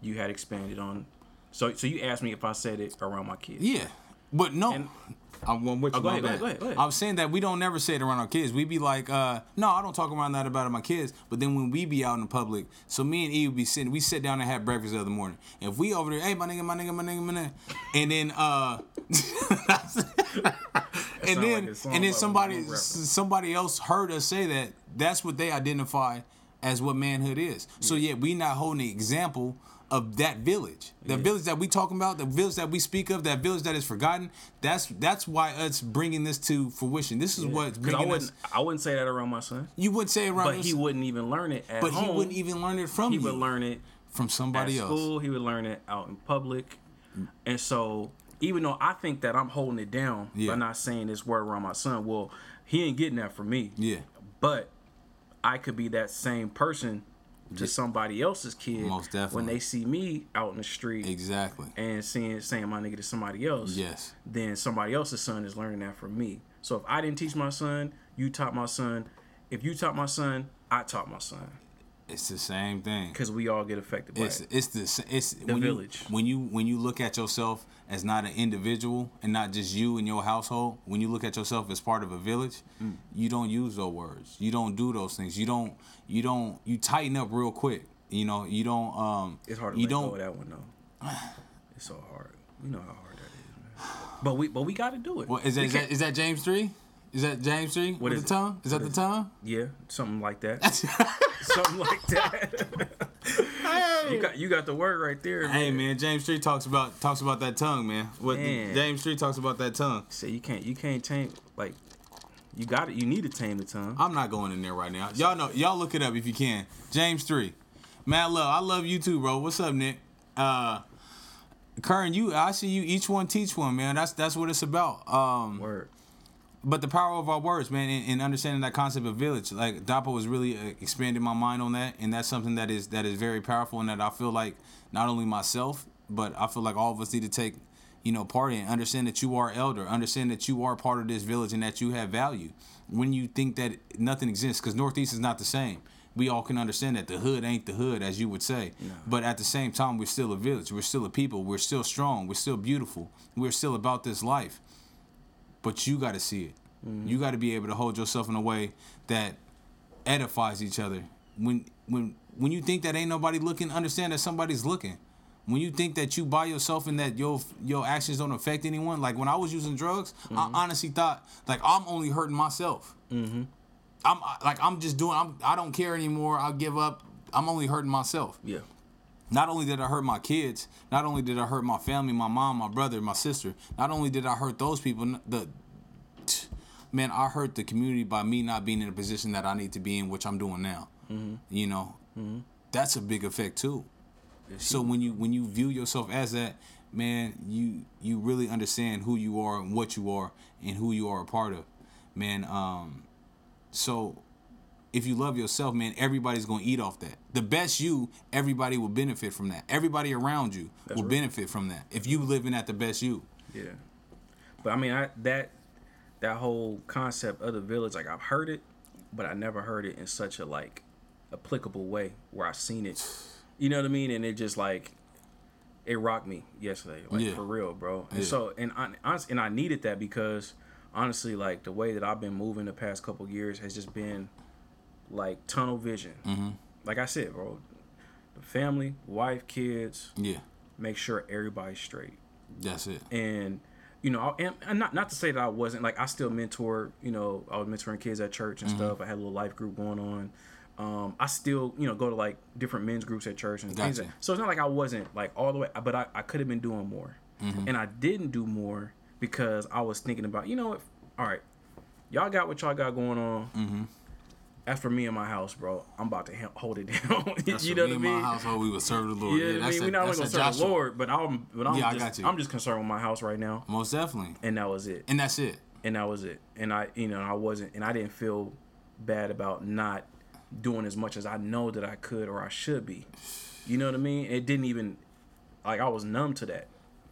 you had expanded on so so you asked me if i said it around my kids yeah, but no, and I'm going with you. Oh, go ahead, go ahead, go ahead, go ahead. I was saying that we don't never say it around our kids. We be like, uh, no, I don't talk around that about my kids. But then when we be out in the public, so me and E would be sitting, we sit down and have breakfast the other morning. If we over there, hey, my nigga, my nigga, my nigga, my nigga, and then, uh, and then, like and then somebody, somebody else heard us say that. That's what they identify as what manhood is. So yeah, we not holding the example of that village, the village that we talking about, the village that we speak of, that village that is forgotten. That's that's why us bringing this to fruition. This is what's 'Cause I wouldn't, us. I wouldn't say that around my son, You wouldn't say it around, but he wouldn't even learn it at but home. he wouldn't even learn it from me. He you, would learn it from at somebody else. school. He would learn it out in public, and so even though I think that I'm holding it down Yeah. by not saying this word around my son, well, he ain't getting that from me. Yeah, but I could be that same person to somebody else's kid Most definitely. when they see me out in the street exactly. and seeing saying my nigga to somebody else. Yes. Then somebody else's son is learning that from me. So if I didn't teach my son, you taught my son. If you taught my son, I taught my son. It's the same thing. Because we all get affected by It's it. it's the it's when village. You, when you when you look at yourself as not an individual and not just you and your household. When you look at yourself as part of a village, Mm. you don't use those words. You don't do those things. You don't you don't you tighten up real quick. You know you don't um It's hard to you let don't go of that one though. It's so hard. You know how hard that is, man. But we but we got to do it. What is that? Is that, can't- that James three? Is that James three with is the it? tongue? Is that the tongue? Yeah, something like that. something like that. you got you got the word right there. Hey man, James three talks about talks about that tongue, man. What Man. James three talks about that tongue. Say you can't you can't tame like you got it. You need to tame the tongue. I'm not going in there right now. Y'all know, y'all look it up if you can. James three, Matt Love. I love you too, bro. What's up, Nick? Uh, Curran, you. I see you. Each one teach one, man. That's that's what it's about. Um, Word. But the power of our words, man, and, and understanding that concept of village, like Dapo was really uh, expanding my mind on that, and that's something that is that is very powerful, and that I feel like not only myself, but I feel like all of us need to take, you know, part in. Understand that you are elder. Understand that you are part of this village, and that you have value. When you think that nothing exists, because Northeast is not the same. We all can understand that the hood ain't the hood, as you would say. But at the same time, we're still a village. We're still a people. We're still strong. We're still beautiful. We're still about this life but you got to see it. You got to be able to hold yourself in a way that edifies each other. When when when you think that ain't nobody looking, understand that somebody's looking. When you think that you by yourself and that your your actions don't affect anyone, like when I was using drugs, I honestly thought like I'm only hurting myself. Mm-hmm. I'm like I'm just doing. I'm I don't care anymore. I'll give up. I'm only hurting myself Yeah. Not only did I hurt my kids, not only did I hurt my family, my mom, my brother, my sister, not only did I hurt those people, the man, I hurt the community by me not being in a position that I need to be in, which I'm doing now. You know, that's a big effect too. So when you when you view yourself as that, man, you you really understand who you are and what you are and who you are a part of, man. Um, so if you love yourself, man, everybody's gonna eat off that. The best you, everybody will benefit from that. Everybody around you will right. benefit from that. If you living at the best you. Yeah. But I mean, I that that whole concept of the village, like I've heard it, but I never heard it in such a like applicable way where I've seen it. You know what I mean? And it just like it rocked me yesterday, like Yeah. for real, bro. And Yeah. so and I honest, and I needed that because honestly, like the way that I've been moving the past couple years has just been like tunnel vision. Mm-hmm. Like I said, bro, the family, wife, kids, Yeah, make sure everybody's straight that's it. and you know, and, and not not to say that I wasn't like I still mentor. You know, I was mentoring kids at church Mm-hmm. and stuff. I had a little life group going on. Um, I still, you know, go to like different men's groups at church and things. Like, so it's not like I wasn't like all the way, but I, I could have been doing more, Mm-hmm. and I didn't do more because I was thinking about, you know, what, all right, y'all got what y'all got going on. Mm-hmm. As for me and my house, bro, I'm about to hold it down. You know me what I mean? my household, we would serve the Lord. Yeah, Yeah, I mean, we're not only gonna serve the Lord, but I'm, but I'm Yeah, I just, got you. I'm just concerned with my house right now, Most definitely. and that was it And that's it. and that was it. And I, you know, I wasn't, and I didn't feel bad about not doing as much as I know that I could or I should be. You know what I mean? It didn't even, like, I was numb to that.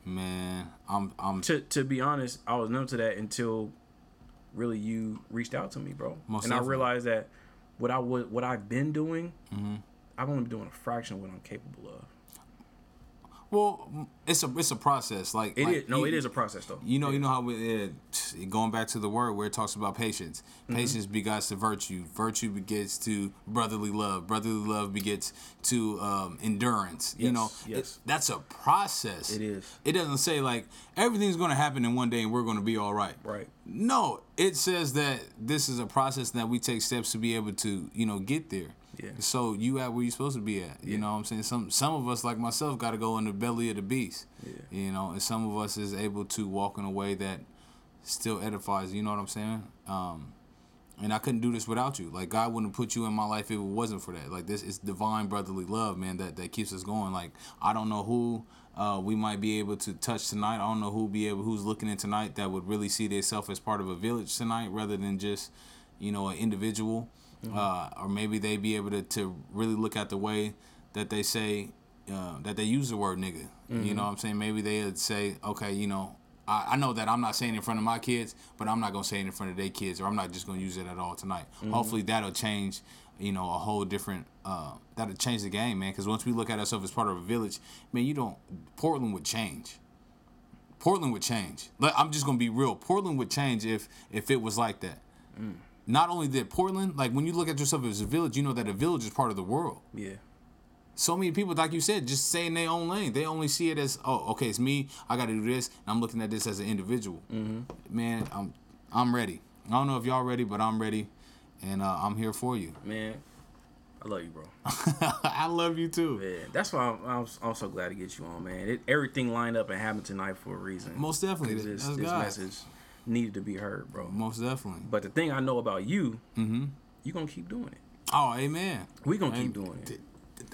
Man, I'm I'm To to be honest, I was numb to that until really you reached out to me, bro. Most and I realized that what I would, what I've been doing, Mm-hmm. I've only been doing a fraction of what I'm capable of. Well, it's a it's a process. Like It like is no, you- it is a process though. You know, you know how we, uh, going back to the word where it talks about patience. Mm-hmm. Patience begets to virtue. Virtue begets to brotherly love. Brotherly love begets to um, endurance. you know, yes. it- that's a process. It is. It doesn't say like everything's going to happen in one day and we're going to be all right. Right. No, it says that this is a process that we take steps to be able to, you know, get there. Yeah. So you at where you're supposed to be at. You know what I'm saying? Some some of us like myself got to go in the belly of the beast. Yeah. You know, and some of us is able to walk in a way that still edifies. You know what I'm saying? Um, and I couldn't do this without you. Like God wouldn't put you in my life if it wasn't for that. Like this is divine brotherly love, man. That that keeps us going. Like I don't know who uh, we might be able to touch tonight. I don't know who be able who's looking in tonight that would really see themselves as part of a village tonight rather than just you know an individual. Uh, or maybe they be able to, to really look at the way that they say uh, that they use the word nigga. You know what I'm saying? Maybe they would say, okay, you know, I, I know that I'm not saying it in front of my kids, but I'm not gonna say it in front of their kids, or I'm not just gonna use it at all tonight. Hopefully that'll change, you know, a whole different. Uh, that'll change the game, man. Because once we look at ourselves as part of a village, man, you don't. Portland would change. Portland would change. Like, I'm just gonna be real. Portland would change if if it was like that. Not only that, Portland, like when you look at yourself as a village, you know that a village is part of the world Yeah. so many people, like you said, just stay in their own lane. They only see it as, oh, okay, it's me. I got to do this. And I'm looking at this as an individual. Mm-hmm. Man, I'm I'm ready. I don't know if y'all ready, but I'm ready, and uh, I'm here for you. Man, I love you, bro. I love you too. Yeah, that's why I'm, I'm, I'm so glad to get you on, man. It, everything lined up and happened tonight for a reason. Most definitely. This, That's this message needed to be heard, bro. Most definitely. But the thing I know about you, mm-hmm. you gonna keep doing it. Oh, amen. We gonna keep doing it.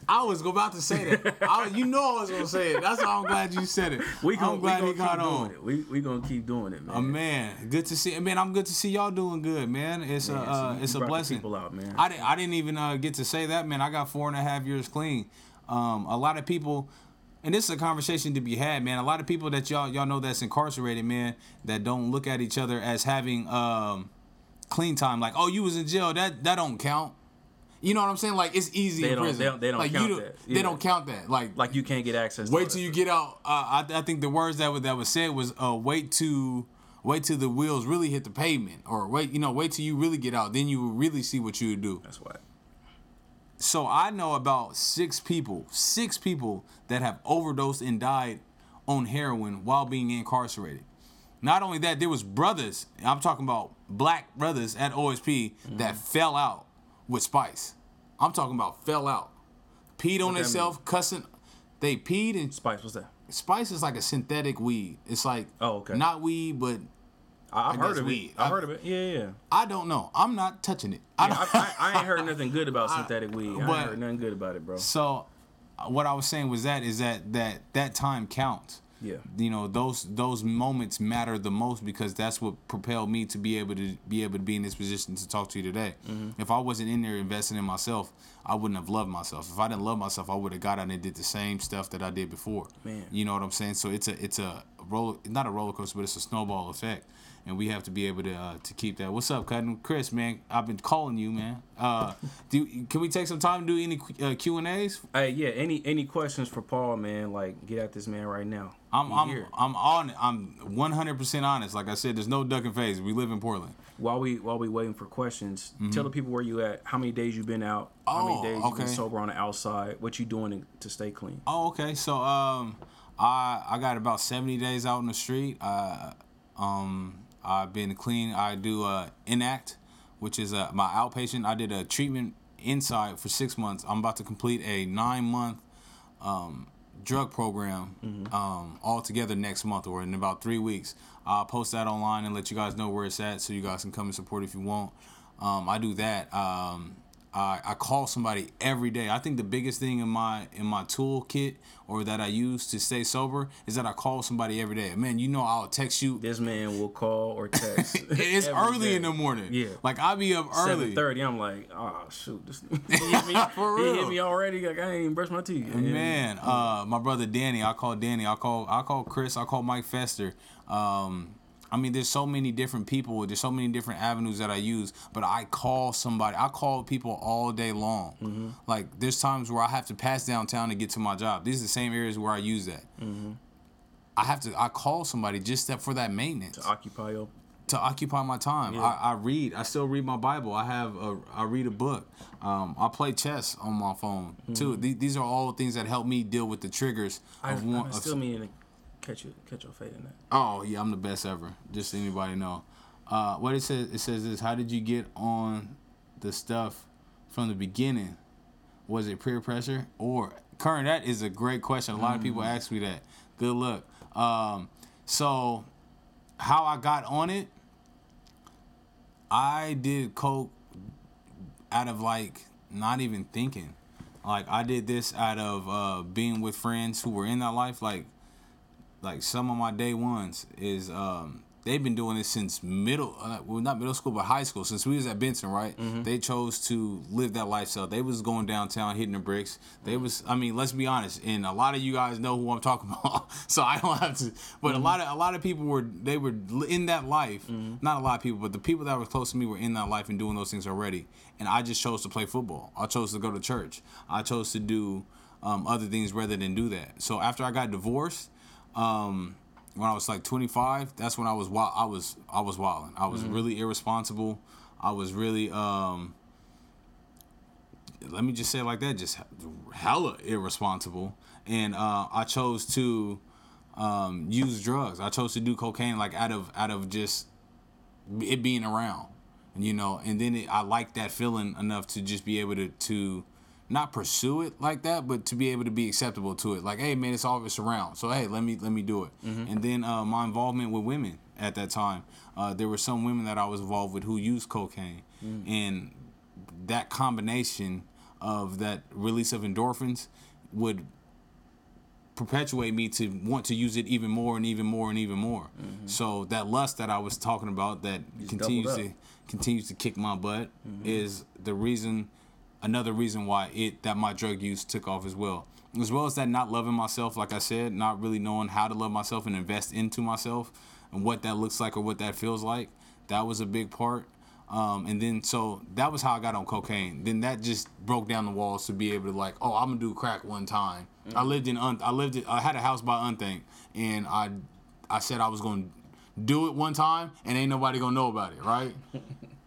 I was about to say that. I, you know I was gonna say it. That's why I'm glad you said it. We gonna, I'm glad we he gonna got keep on. it. We we gonna keep doing it, man. Oh man, good to see. Man, I'm good to see y'all doing good, man. It's Man, a uh, it's a blessing. people out, man. I didn't I didn't even uh, get to say that, man. I got four and a half years clean. Um, a lot of people, and this is a conversation to be had, man. A lot of people that y'all y'all know that's incarcerated, man, that don't look at each other as having um, clean time. Like, oh, you was in jail. That that don't count. You know what I'm saying? Like it's easy They in don't- prison. they don't- they don't like, count you that. They don't count that. Like like you can't get access. Wait till you get out. Uh, I, I think the words that was that was said was uh, wait to wait till the wheels really hit the pavement, or wait you know wait till you really get out. Then you will really see what you would do. That's why. So I know about six people, six people that have overdosed and died on heroin while being incarcerated. Not only that, there was brothers. I'm talking about black brothers at OSP mm-hmm. that fell out with Spice. I'm talking about fell out, peed on What that themselves, cussing. They peed and Spice, what's that? Spice is like a synthetic weed. It's like Oh, okay. not weed, but I, I've I heard of weed. it. I've I- heard of it. Yeah, yeah. I don't know. I'm not touching it. I yeah I, I, I ain't heard nothing good about synthetic weed. I ain't heard nothing good about it, bro. so uh, what I was saying was that is that that that time counts. Yeah. You know those those moments matter the most because that's what propelled me to be able to be able to be in this position to talk to you today. Mm-hmm. If I wasn't in there investing in myself, I wouldn't have loved myself. If I didn't love myself, I would have got out and did the same stuff that I did before. Man. You know what I'm saying? So it's a it's a roller not a roller coaster, but it's a snowball effect, and we have to be able to uh, to keep that. What's up, Cutting? Chris, man, I've been calling you, man. Uh, do can we take some time to do any uh, Q and A's? Hey, yeah. Any any questions for Paul, man? Like, get at this man right now. I'm I'm here. I'm on. I'm 100 percent honest. Like I said, there's no ducking phase. We live in Portland. While we while we waiting for questions, tell the people where you at. How many days you been out? how Mm-hmm. Oh, many days you been sober on the outside? What you doing to, to stay clean? Oh, okay. So um, I I got about 70 days out in the street. Uh, um, I've been clean. I do uh enact, which is uh, my outpatient. I did a treatment inside for six months. I'm about to complete a nine month um, drug program um, all together next month or in about three weeks. I'll post that online and let you guys know where it's at so you guys can come and support if you want. Um, I do that. Um, I, I call somebody every day. I think the biggest thing in my in my toolkit or that I use to stay sober is that I call somebody every day. Man, you know I'll text you. This man will call or text. It's early day. in the morning. Yeah. Like I be up early. Seven thirty. I'm like, oh shoot, this he hit me, For he hit me already. Like I ain't even brushed my teeth. And- Man, uh, my brother Danny, I call Danny, I call I call Chris, I call Mike Fester. Um, I mean, there's so many different people. There's so many different avenues that I use. But I call somebody. I call people all day long. Mm-hmm. Like there's times where I have to pass downtown to get to my job. These are the same areas where I use that. Mm-hmm. I have to. I call somebody just that for that maintenance To occupy your to occupy my time. Yeah. I, I read. I still read my Bible. I have a. I read a book. Um, I play chess on my phone too. These, these are all things that help me deal with the triggers Mm-hmm. I, of one. I'm of- still meaning to catch you catch your fate in that. Oh yeah, I'm the best ever. Just so anybody know. Uh, what it says it says is how did you get on the stuff from the beginning? Was it peer pressure or current? That is a great question. A lot of people ask me that. Good luck. Um, so how I got on it, I did coke out of like not even thinking. Like I did this out of uh, being with friends who were in that life. Like like some of my day ones is um they've been doing this since middle uh, well not middle school but high school since we was at Benson right? They chose to live that lifestyle. They was going downtown hitting the bricks. They was I mean let's be honest and a lot of you guys know who I'm talking about so I don't have to but a lot of a lot of people were they were in that life not a lot of people but the people that were close to me were in that life and doing those things already and I just chose to play football. I chose to go to church. I chose to do um, other things rather than do that. So after I got divorced um, when I was like 25, that's when I was wild. I was I was wilding. I was really irresponsible. I was really um. Let me just say it like that, just hella irresponsible, and uh, I chose to um, use drugs. I chose to do cocaine like out of out of just it being around, you know. And then it, I liked that feeling enough to just be able to to not pursue it like that, but to be able to be acceptable to it. Like, hey man, it's always around. So hey, let me let me do it. And then uh, my involvement with women at that time, uh, there were some women that I was involved with who used cocaine, and that combination of that release of endorphins would perpetuate me to want to use it even more and even more and even more. So that lust that I was talking about that continues to continues to kick my butt is the reason another reason why it that my drug use took off as well. As well as that not loving myself, like I said, not really knowing how to love myself and invest into myself and what that looks like or what that feels like. That was a big part. Um, and then so that was how I got on cocaine. Then that just broke down the walls to be able to like, oh, I'm gonna do crack one time. I lived in un- I lived in, I had a house by Unthank, and I I said I was gonna do it one time, and ain't nobody gonna know about it, right?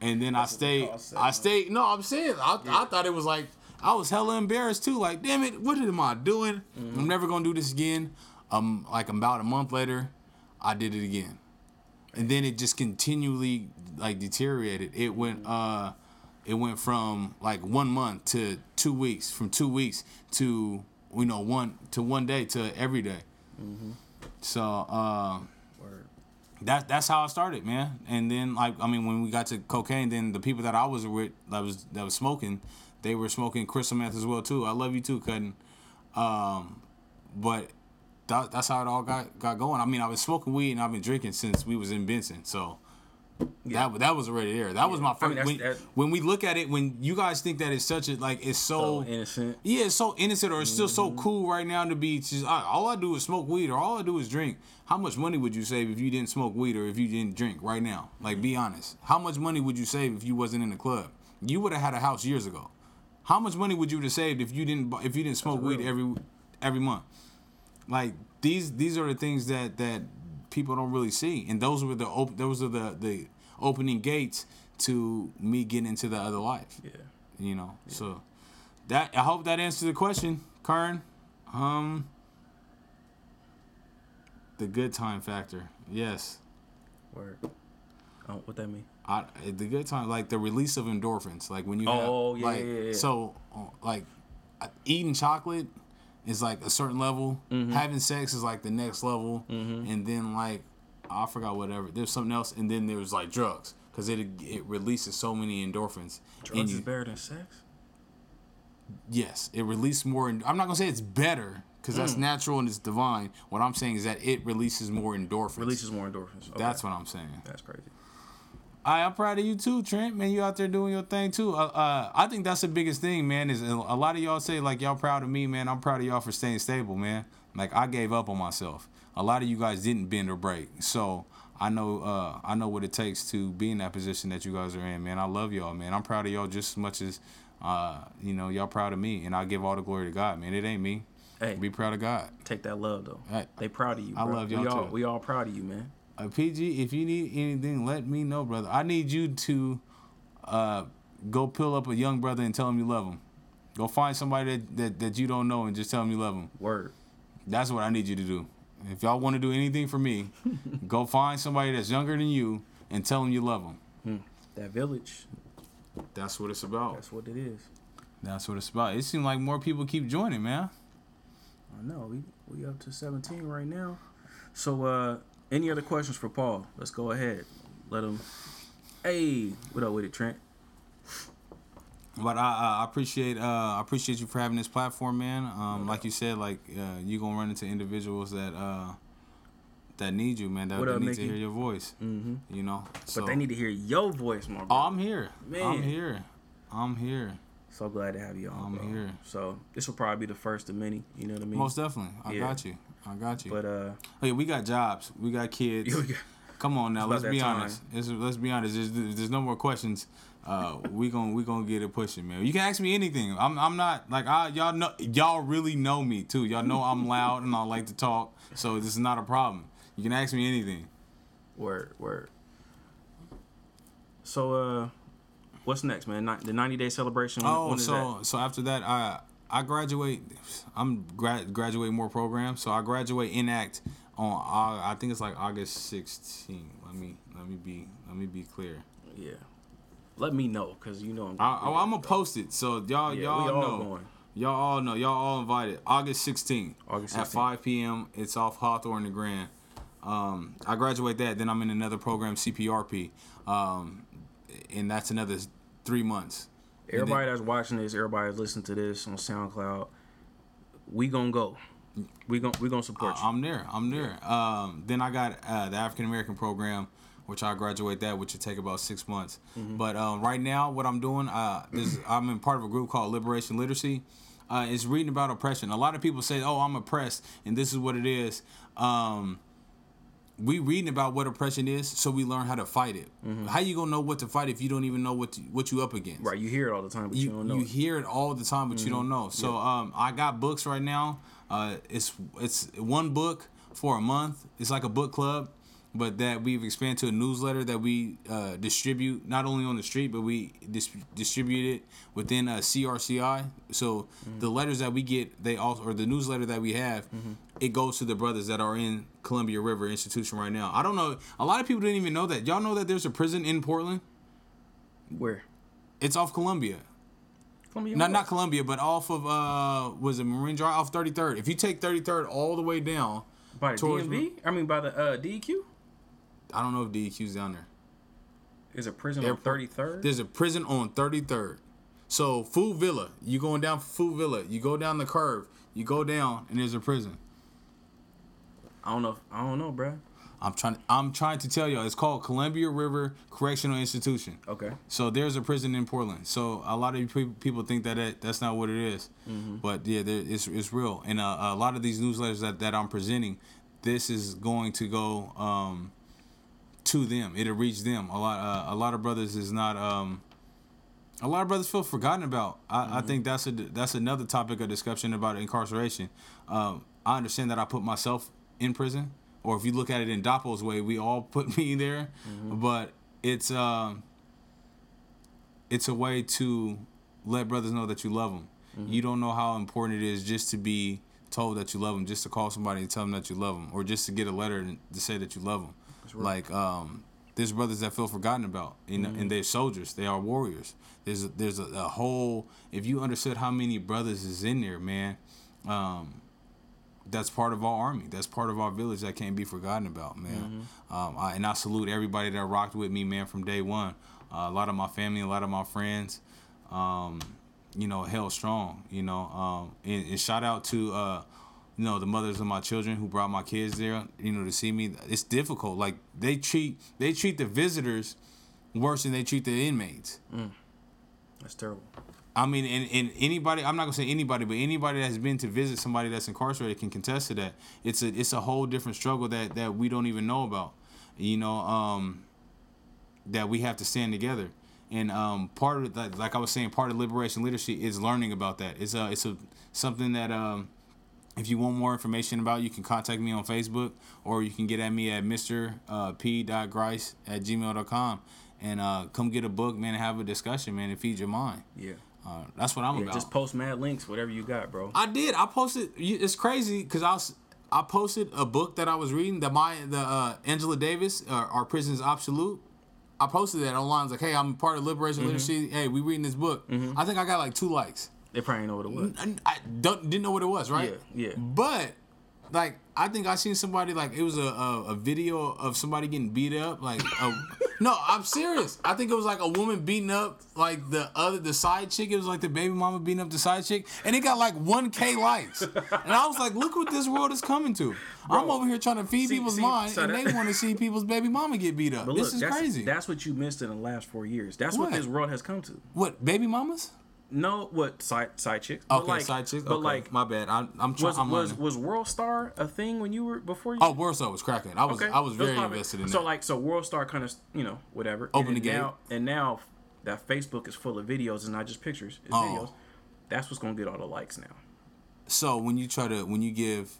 And then I stayed. I stayed. No, I'm saying I, I thought it was like I was hella embarrassed too. Like, damn it, what am I doing? I'm never gonna do this again. Um, like about a month later, I did it again, and then it just continually like deteriorated. It went uh, it went from like one month to two weeks, from two weeks to you know one to one day to every day. So. Uh. That that's how I started, man. And then like I mean, when we got to cocaine, then the people that I was with that was that was smoking, they were smoking crystal meth as well too. I love you too, Cutting. Um, but that, that's how it all got got going. I mean, I was smoking weed and I've been drinking since we was in Benson, so. Yeah. That, that was already there. That was my I first. mean, when, that- when we look at it, when you guys think that it's such a like it's So so innocent. yeah, it's so innocent or it's still so mm-hmm. cool right now to be just I, all I do is smoke weed or all I do is drink. How much money would you save if you didn't smoke weed or if you didn't drink right now? Like be honest. How much money would you save if you wasn't in the club? You would have had a house years ago. How much money would you have saved if you didn't if you didn't smoke weed every every month? Like these these are the things that that people don't really see, and those were the op- those are the the opening gates to me getting into the other life Yeah. you know. So that I hope that answers the question, Kern. Um, the good time factor, yes. Word. Oh, what that mean? I the good time, like the release of endorphins, like when you Oh, have, yeah, like, yeah, yeah. So uh, like eating chocolate is like a certain level. Mm-hmm. Having sex is like the next level, and then like I forgot whatever. There's something else, and then there's like drugs because it it releases so many endorphins. in Drugs you. is better than sex. Yes, it releases more. I'm not gonna say it's better because Mm. that's natural and it's divine. What I'm saying is that it releases more endorphins. Releases more endorphins. Okay. That's what I'm saying. That's crazy. I, I'm proud of you too, Trent. Man, you out there doing your thing too. Uh, uh, I think that's the biggest thing, man. Is a lot of y'all say like y'all proud of me, man. I'm proud of y'all for staying stable, man. Like I gave up on myself. A lot of you guys didn't bend or break, so I know uh, I know what it takes to be in that position that you guys are in, man. I love y'all, man. I'm proud of y'all just as much as uh, you know y'all proud of me, and I give all the glory to God, man. It ain't me. Hey, Be proud of God. take that love though. Hey. They proud of you. I bro. love y'all we all, too. We all proud of you, man. Uh, PG, if you need anything, let me know, brother. I need you to uh, go pill up a young brother and tell him you love him. Go find somebody that, that, that you don't know and just tell him you love him. Word. That's what I need you to do. If y'all want to do anything for me, go find somebody that's younger than you and tell them you love them. That village. That's what it's about. That's what it is. That's what it's about. It seems like more people keep joining, man. I know. We we up to 17 right now. So uh any other questions for Paul? Let's go ahead. Let him Hey, what up with it, Trent? But I, I appreciate uh, I appreciate you for having this platform, man. Um, like you said, like uh, you gonna run into individuals that uh, that need you, man. That, that need Mickey? to hear your voice. Mm-hmm. You know. So, But they need to hear your voice, more. Oh. I'm here. man. I'm here. I'm here. so glad to have you on. I'm bro. here. So this will probably be the first of many. You know what I mean? Most definitely. I Yeah. got you. I got you. but uh, hey, we got jobs. We got kids. you- you- Come on now, let's be honest. It's, let's be honest. There's, there's no more questions. Uh, we gon' we gonna get it pushing, man. You can ask me anything. I'm I'm not like I y'all know y'all really know me too. Y'all know I'm loud and I like to talk, so this is not a problem. You can ask me anything. word, word. So uh, what's next, man? The 90 day celebration. when- Oh, when so so after that, I I graduate. I'm gra- graduate more programs. So I graduate in act on I think it's like August 16th. Let me let me be let me be clear. Yeah. Let me know, cause you know I'm. I, oh, I'm gonna post it so y'all Yeah, y'all know. going. Y'all all know. Y'all all invited. August 16th. August At 5 p.m. It's off Hawthorne and Grand. Um, I graduate that. Then I'm in another program, CPRP. Um, and that's another three months. Everybody that's watching this, everybody that's listening to this on SoundCloud, we gonna go. We gon' we gonna support you. I'm there. I'm there. Um, then I got uh, the African American program, which I graduate that, which would take about six months. Mm-hmm. But um, right now, what I'm doing, uh, is I'm in part of a group called Liberation Literacy. Uh, it's reading about oppression. A lot of people say, "Oh, I'm oppressed," and this is what it is. Um, we reading about what oppression is, so we learn how to fight it. How you gonna know what to fight if you don't even know what to, what you up against? right, you hear it all the time, but you, you, don't know. you it. hear it all the time, but you don't know. So um, I got books right now. Uh, it's it's one book for a month. It's like a book club, but that we've expanded to a newsletter that we uh, distribute not only on the street, but we dis- distribute it within a CRCI. So the letters that we get, they also or the newsletter that we have, it goes to the brothers that are in Columbia River Institution right now. I don't know. A lot of people didn't even know that. Y'all know that there's a prison in Portland. Where? It's off Columbia. Columbia Not West. not Columbia, but off of uh was it Marine Drive off 33rd. If you take 33rd all the way down, by the towards- DMV. I mean, by the uh, DEQ. I don't know if DEQ's down there. Is a prison Airport. on thirty third? There's a prison on 33rd. So Food Villa, you going down Food Villa, you go down the curve, you go down, and there's a prison. I don't know. If, I don't know, bruh. I'm trying. I'm trying to tell y'all, it's called Columbia River Correctional Institution. Okay. So there's a prison in Portland. So a lot of people think that it, that's not what it is. but yeah, there, it's it's real. And uh, a lot of these newsletters that, that I'm presenting, this is going to go um, to them. It'll reach them. A lot uh, a lot of brothers is not. Um, a lot of brothers feel forgotten about. I, I think that's a that's another topic of discussion about incarceration. Um, I understand that I put myself in prison, or if you look at it in Dapo's way, we all put me there. But it's um, it's a way to let brothers know that you love them. You don't know how important it is just to be told that you love them, just to call somebody and tell them that you love them, or just to get a letter to say that you love them. Like um, there's brothers that feel forgotten about, you know, and they're soldiers. They are warriors. There's a, there's a, a whole. If you understood how many brothers is in there, man, um, that's part of our army. That's part of our village that can't be forgotten about, man. Um, I, and I salute everybody that rocked with me, man, from day one. Uh, a lot of my family, a lot of my friends, um, you know, held strong. You know, um, and, and shout out to uh, you know the mothers of my children who brought my kids there. You know, to see me. It's difficult. Like they treat they treat the visitors worse than they treat the inmates. That's terrible. I mean, and, and anybody, I'm not gonna say anybody, but anybody that's been to visit somebody that's incarcerated can contest to that. It's a it's a whole different struggle that that we don't even know about. You know, um, that we have to stand together. And um, part of that, like I was saying, part of liberation literacy is learning about that. It's a, it's a something that um, if you want more information about, you can contact me on Facebook or you can get at me at Mr. Uh, P. Grice at gmail.com and uh, come get a book, man, and have a discussion, man, and feed your mind. Yeah. Uh, that's what I'm Yeah, about. just post mad links, whatever you got, bro. I did. I posted. It's crazy because I was. I posted a book that I was reading. The my the uh, Angela Davis, uh, Are Prisons Obsolete. I posted that online. I was like, hey, I'm part of Liberation Mm-hmm. Literacy. Hey, we reading this book. I think I got like two likes. They probably know what it was. I, I don't didn't know what it was, right? Yeah, yeah. But like, I think I seen somebody like it was a a, a video of somebody getting beat up. Like, a, no, I'm serious. I think it was like a woman beating up like the other the side chick. It was like the baby mama beating up the side chick, and it got like 1k likes. And I was like, look what this world is coming to. I'm over here trying to feed See- people's see, mind, so and that- they want to see people's baby mama get beat up. But this is that's, crazy. that's what you missed in the last four years. That's what, What? this world has come to. what baby mamas? No, what side side chicks? Okay, like, side chicks. But okay. like, my bad. I, I'm trying. was I'm was learning. was World Star a thing when you were before you? Oh, World Star was cracking. I was Okay. I was It was very invested in it. So that. like, so World Star kind of you know whatever. Open and the gate. Now, and now that Facebook is full of videos and not just pictures, it's Oh. videos. That's what's gonna get all the likes now. so when you try to when you give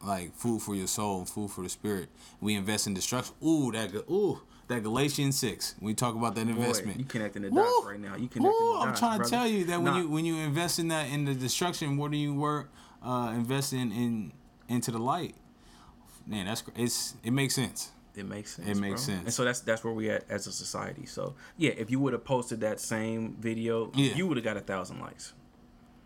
like food for your soul food for the spirit, we invest in destruction. Ooh, that Ga- ooh that Galatians six. We talk about that Boy, investment. you connecting the Woo! dots right now. You connecting Woo! I'm dots, trying to brother. tell you that when Nah, you when you invest in that in the destruction, what do you work uh, investing in into the light? Man, that's it's it makes sense. It makes sense. It makes bro. sense. And so that's that's where we at as a society. So yeah, if you would have posted that same video, Yeah. you would have got a thousand likes.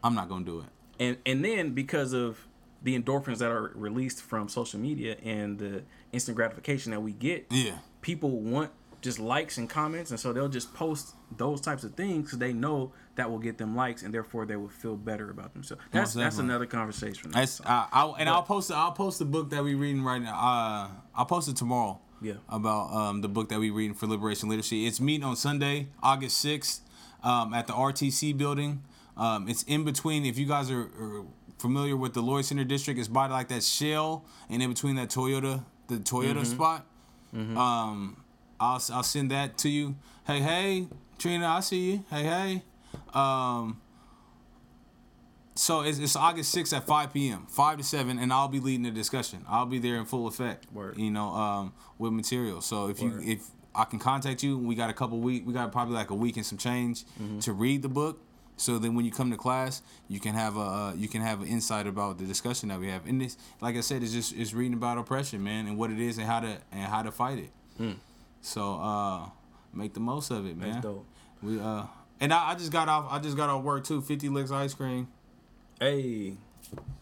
I'm not gonna do it. And and then because of the endorphins that are released from social media and the instant gratification that we get, Yeah. People want just likes and comments, and so they'll just post those types of things because they know that will get them likes, and therefore they will feel better about themselves. That's that's another conversation. That's I, I and I'll post I'll post the book that we're reading right now. Uh, I'll post it tomorrow. Yeah. About um, the book that we're reading for Liberation Literacy. It's meeting on Sunday, August sixth, um, at the RTC building. Um, it's in between. If you guys are, are familiar with the Lloyd Center District, it's by like that Shell and in between that Toyota, the Toyota spot. Um, I'll I'll send that to you. Hey hey, Trina, I see you. Hey hey. Um, so it's, it's August 6th at 5 p.m., 5 to 7, and I'll be leading the discussion. I'll be there in full effect, Word. you know, um, with material. So if Word. you if I can contact you, we got a couple week, we got probably like a week and some change Mm-hmm. to read the book. So then when you come to class, you can have a uh, you can have an insight about the discussion that we have. And this, like I said, it's just it's reading about oppression, man, and what it is and how to and how to fight it. So uh, make the most of it, man. That's dope. We uh, and I, I just got off. I just got off work too. Fifty licks ice cream. Hey,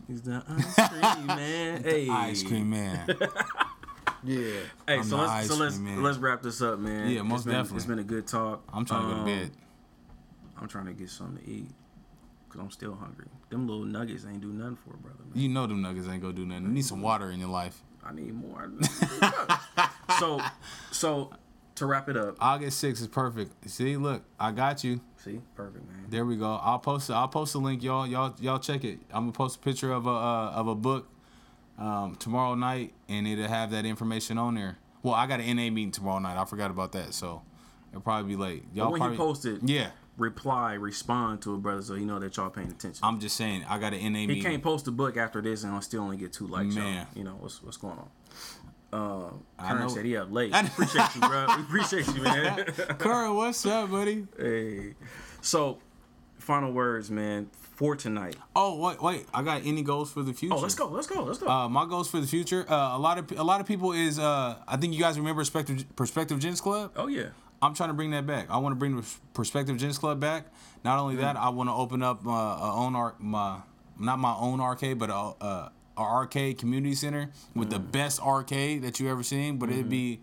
he's the ice cream man. hey, Ice cream man. yeah. Hey, I'm so let's so let's man. let's wrap this up, man. Yeah, most it's been, definitely. It's been a good talk. I'm trying to go to Um, bed. I'm trying to get something to eat because I'm still hungry. Them little nuggets ain't do nothing for a brother, man. You know them nuggets ain't gonna do nothing. You need some water in your life. I need more. so, so to wrap it up. August 6th is perfect. See, look, I got you. See, perfect, man. There we go. I'll post. I'll post a link, y'all. Y'all, y'all check it. I'm gonna post a picture of a uh, of a book um, tomorrow night, and it'll have that information on there. Well, I got an NA meeting tomorrow night. I forgot about that, so it'll probably be late. Y'all But when probably you post it, Yeah, reply, respond to it, brother, so you know that y'all paying attention. I'm just saying. I got an NA he meeting. can't post a book after this and I'll still only get two likes. Man. You know what's what's going on. Uh, I Kern said he up late. We appreciate you, bro. We appreciate you, man. Curry, what's up, buddy? hey, so final words, man, for tonight. Oh wait, wait. I got any goals for the future? Oh, let's go, let's go, let's go. Uh, my goals for the future. Uh, a lot of a lot of people is. Uh, I think you guys remember Perspective Perspective Gents Club. oh yeah, I'm trying to bring that back. I want to bring the Perspective Gents Club back. Not only that, I want to open up my uh, own art, my not my own arcade, but a, a, a arcade community center with the best arcade that you ever seen. But it'd be,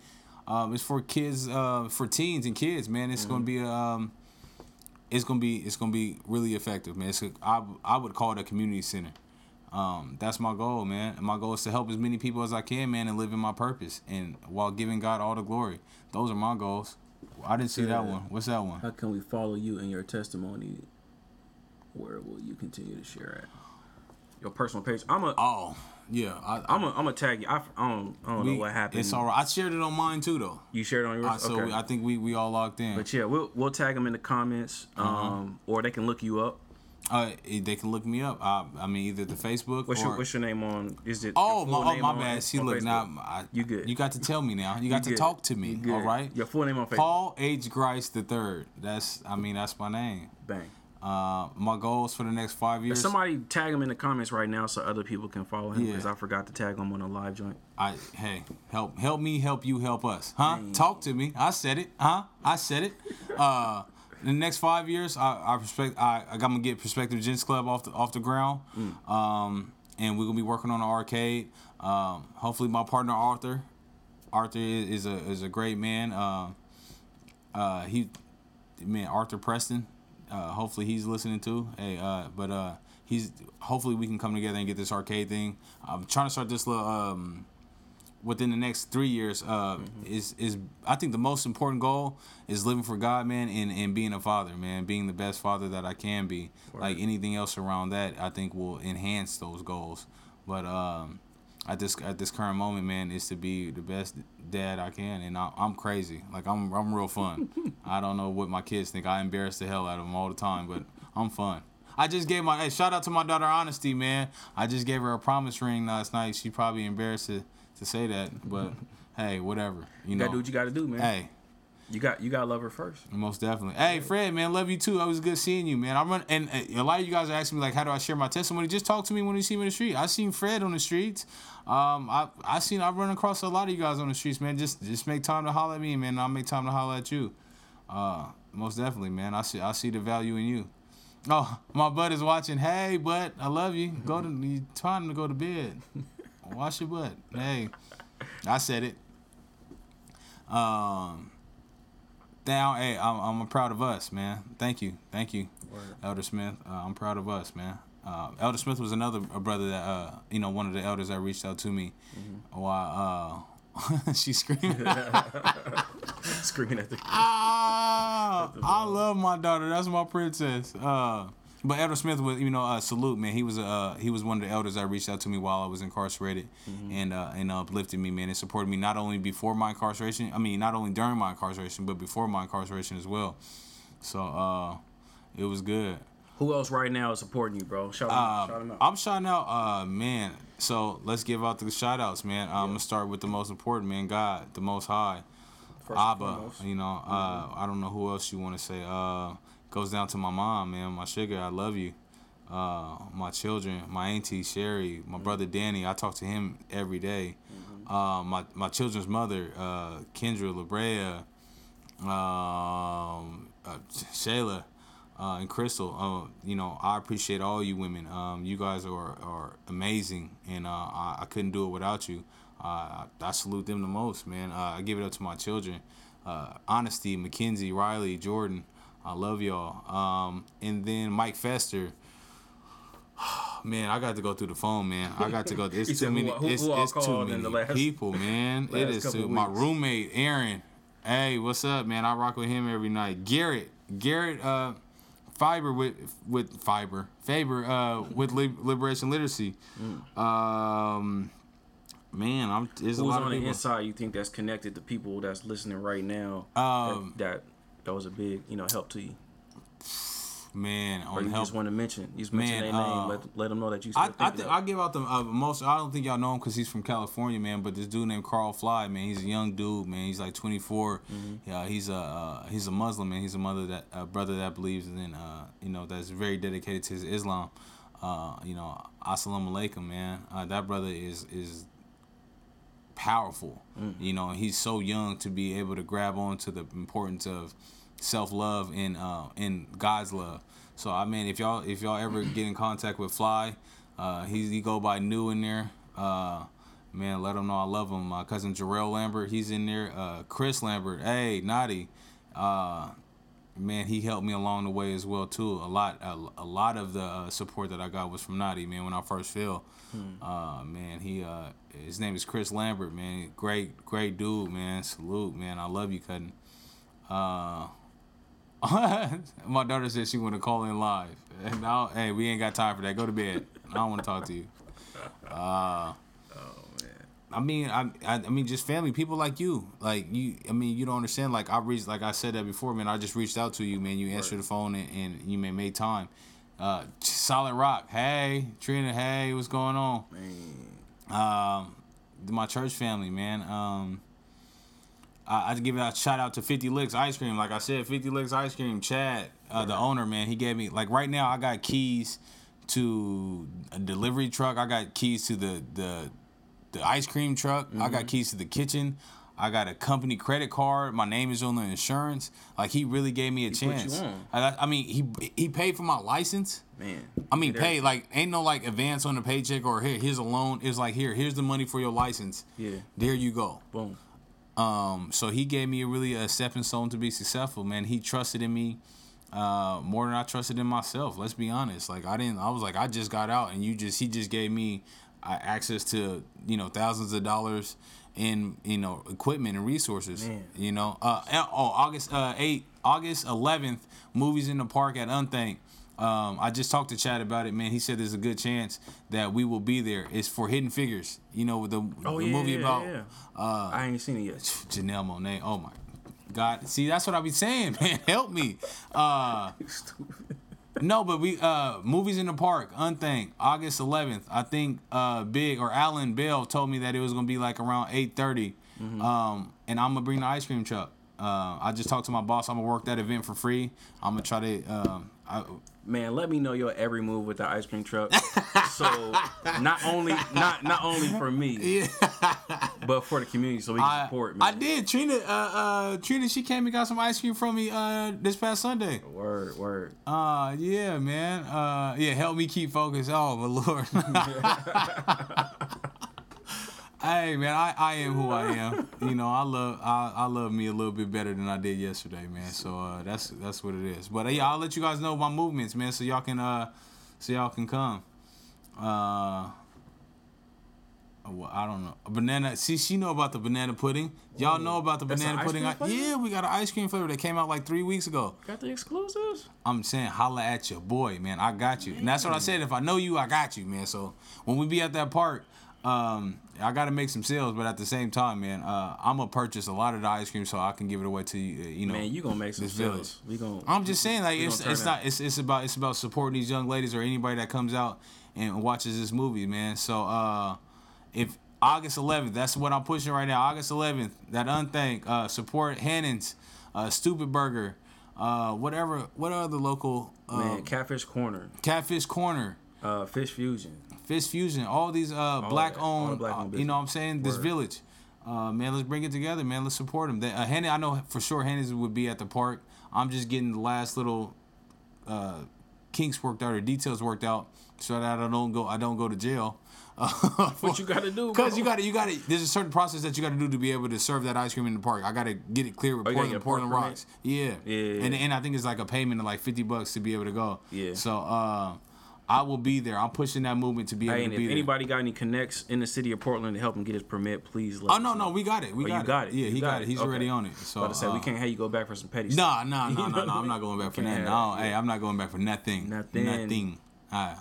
um, it's for kids, uh, for teens and kids, man. It's gonna be um, it's gonna be it's gonna be really effective, man. It's a, I I would call it a community center. Um, that's my goal, man. And my goal is to help as many people as I can, man, and live in my purpose, and while giving God all the glory. Those are my goals. I didn't see that one. What's that one? how can we follow you in your testimony? Where will you continue to share at? Your personal page. I'm a Oh, Yeah, I, I'm gonna I'm tag you. I, I don't I don't we- know what happened. It's all right. I shared it on mine too, though. You shared it on yours. Uh, so okay. we, I think we we all locked in. but yeah, we'll we'll tag them in the comments, Uh-huh. um, or they can look you up. Uh, they can look me up. I, I mean, either the Facebook What's or. your What's your name on? Is it? Oh my, oh my on- bad. See, on look now, I, You good. You got to tell me now. You got to good. talk to me. You. All right. Your full name on Facebook. Paul H. Grice the third. That's I mean that's my name. Bang. Uh, my goals for the next five years. Somebody tag him in the comments right now so other people can follow him Yeah. because I forgot to tag him on a live joint. I hey help help me help you help us huh talk to me I said it huh I said it uh the next five years I I respect I I gonna get Perspective Gents Club off the off the ground. Um and we're gonna be working on an arcade. Um hopefully my partner Arthur Arthur is, is a is a great man. Uh uh he man Arthur Preston uh hopefully he's listening too. Hey uh but uh he's hopefully we can come together and get this arcade thing. I'm trying to start this little um within the next three years uh, is is I think the most important goal is living for God, man, and, and being a father, man, being the best father that I can be. Like anything else around that, I think will enhance those goals. But um, at this at this current moment, man, is to be the best dad I can, and I, I'm crazy. Like I'm I'm real fun. I don't know what my kids think. I embarrass the hell out of them all the time, but I'm fun. I just gave my hey, shout out to my daughter Honesty, man. I just gave her a promise ring last night. She probably embarrassed to, to say that, but hey, whatever. You You know. gotta do what you gotta do, man. hey, You got you gotta love her first. most definitely. Hey, Fred, man, love you too. It was good seeing you, man. I run and a lot of you guys are asking me like, how do I share my testimony? Just talk to me when you see me in the street. I seen Fred on the streets. Um, I I seen I run across a lot of you guys on the streets, man. Just just make time to holler at me, man. and I'll make time to holler at you. Uh, most definitely, man. I see I see the value in you. Oh, my butt is watching. Hey, bud, I love you. Go to you time to go to bed. Wash your butt. Hey, I said it. Um, down. Hey, I'm, I'm proud of us, man. Thank you, thank you, Elder Smith. Uh, I'm proud of us, man. Uh, Elder Smith was another a brother that uh, you know, one of the elders that reached out to me. While uh, she screamed. Screaming at the Ah, I love my daughter. That's my princess. Uh, but Elder Smith was, you know, uh, salute man. He was uh, he was one of the elders that reached out to me while I was incarcerated, and uh, and uplifted me, man, and supported me not only before my incarceration. I mean, not only during my incarceration, but before my incarceration as well. So uh, it was good. Who else right now is supporting you, bro? Shout, out. shout out. I'm shouting out, uh, man. So let's give out the shout outs, man. I'm gonna start with the most important, man. God, the Most High, First Abba. Mm-hmm. You know, uh, I don't know who else you want to say. Uh, goes down to my mom, man. My sugar, I love you. Uh, my children, my auntie Sherry, my Mm-hmm. brother Danny. I talk to him every day. Uh, my my children's mother, uh, Kendra Labrea, um, uh, Shayla, uh, and Crystal. Uh, you know, I appreciate all you women. Um, you guys are, are amazing, and uh, I, I couldn't do it without you. Uh, I, I salute them the most, man. Uh, I give it up to my children. Uh, Honesty, Mackenzie, Riley, Jordan. I love y'all. Um, and then Mike Fester. Man, I got to go through the phone, man. I got to go. It's too many. who- it's who it's too many last- people, man. it is too. My roommate Aaron. Hey, what's up, man? I rock with him every night. Garrett, Garrett, uh, Fiber with with Fiber Faber uh with Lib- Liberation Literacy. Um, man, I'm. There's a lot on of the inside you think that's connected to people that's listening right now? Um, that, that that was a big you know help to you, man, or you help. just want to mention you just mention Man, their name, uh, let let them know that you. I, I of I give out the uh, most. I don't think y'all know him because he's from California, man. But this dude named Carl Fly, man, he's a young dude, man. He's like 24. Yeah, he's a uh, he's a Muslim, man. He's a mother that a brother that believes in uh, you know that's very dedicated to his Islam. Uh, you know, assalamu alaikum, man. Uh, that brother is is powerful. You know, he's so young to be able to grab on to the importance of self love and uh and God's love. So I mean, if y'all if y'all ever get in contact with Fly, uh, he he go by New in there. Uh, man, let him know I love him. My cousin Jarrell Lambert, he's in there. Uh, Chris Lambert, hey, Naughty. Man, he helped me along the way as well too. A lot, a, a lot of the uh, support that I got was from Naughty, man. When I first fell, uh, man, he, uh, his name is Chris Lambert, man. Great, great dude, man. Salute, man. I love you, cutting. Uh, my daughter said she want to call in live. And now, hey, we ain't got time for that. Go to bed. I don't want to talk to you. Uh, I mean, I, I, I mean, just family, people like you, like you. I mean, you don't understand. Like I reached, like I said that before, man. I just reached out to you, man. You answered the phone and, and you may made time. Uh, Solid Rock, hey Trina, hey, what's going on? Man. Um, my church family, man. Um, I, I give a shout out to 50 Licks Ice Cream. Like I said, 50 Licks Ice Cream. Chad, uh, the owner, man, he gave me like right now. I got keys to a delivery truck. I got keys to the the the ice cream truck. I got keys to the kitchen. I got a company credit card. My name is on the insurance. Like he really gave me a you chance. I, I mean, he he paid for my license. Man. I mean, pay like ain't no like advance on the paycheck or here here's a loan. It's like here here's the money for your license. Yeah. There you go. Boom. Um, so he gave me a really a stepping stone to be successful, man. He trusted in me uh, more than I trusted in myself. Let's be honest. Like I didn't. I was like I just got out, and you just he just gave me access to you know thousands of dollars in you know equipment and resources. Man. You know. Uh, oh, August uh, eight, August eleventh, movies in the park at Unthank. Um, I just talked to Chad about it, man. He said there's a good chance that we will be there. It's for Hidden Figures, you know, the, Oh, the yeah, movie yeah, about yeah. Uh, I ain't seen it yet. Janelle Monáe. Oh my God. See, that's what I be saying, man. Help me. Uh Stupid. No, but we uh movies in the park, Unthank, August eleventh. I think uh Big or Alan Bell told me that it was gonna be like around eight Um and I'm gonna bring the ice cream truck. Uh, I just talked to my boss. I'm gonna work that event for free. I'm gonna try to. Um, I, Man, let me know your every move with the ice cream truck. so not only not not only for me, but for the community, so we can I, support. I did. Trina, uh, uh, Trina, she came and got some ice cream from me uh, this past Sunday. Word, word. Uh yeah, man. Uh yeah, help me keep focused. Oh my lord. hey man, I, I am who I am. You know, I love I, I love me a little bit better than I did yesterday, man. So uh that's that's what it is. But uh, yeah, I'll let you guys know my movements, man, so y'all can uh so y'all can come. Uh well, I don't know. A Banana. See, she know about the banana pudding. Y'all know about the banana pudding. I- yeah, we got an ice cream flavor that came out like three weeks ago. Got the exclusives. I'm saying holla at your boy, man. I got you. And that's what I said. If I know you, I got you, man. So when we be at that park, um, I gotta make some sales, but at the same time, man, uh, I'm gonna purchase a lot of the ice cream so I can give it away to you. uh, You know, Man, you gonna make some this village. sales. We gonna. I'm just saying, like it's it's not it's it's about it's about supporting these young ladies or anybody that comes out and watches this movie, man. So uh, if August 11th, that's what I'm pushing right now. August 11th, that Unthank uh, support Hannon's, uh, Stoopid Burger, uh, whatever, what other local uh, Man, Catfish Corner, Catfish Corner, uh, Fish Fusion. Fish Fusion, all these uh, black that, all the owned, black owned uh, you know what I'm saying? This village. Uh, man, let's bring it together, man. Let's support them. They, uh, Hannon, I know for sure Hannon's would be at the park. I'm just getting the last little uh, kinks worked out or details worked out so that I don't go I don't go to jail. What you gotta do? Because you got to, you got to. There's a certain process that you got to do to be able to serve that ice cream in the park. I got to get it clear with Oh, Portland, get a park Portland? Rocks. Yeah. Yeah. And and I think it's like a payment of like fifty bucks to be able to go. Yeah. So uh, I will be there. I'm pushing that movement to be able Hey, to be if there. anybody got any connects in the city of Portland to help him get his permit, please let Oh no, no, we got it. We Oh, got you it. got it. Yeah, You he got got it. it. He's Okay. already on it. So About to say we uh, can't have you go back for some petty stuff. Nah, nah, nah, nah, nah. I'm not going back for have No, hey, I'm not going back for nothing. Nothing. Nothing. Alright.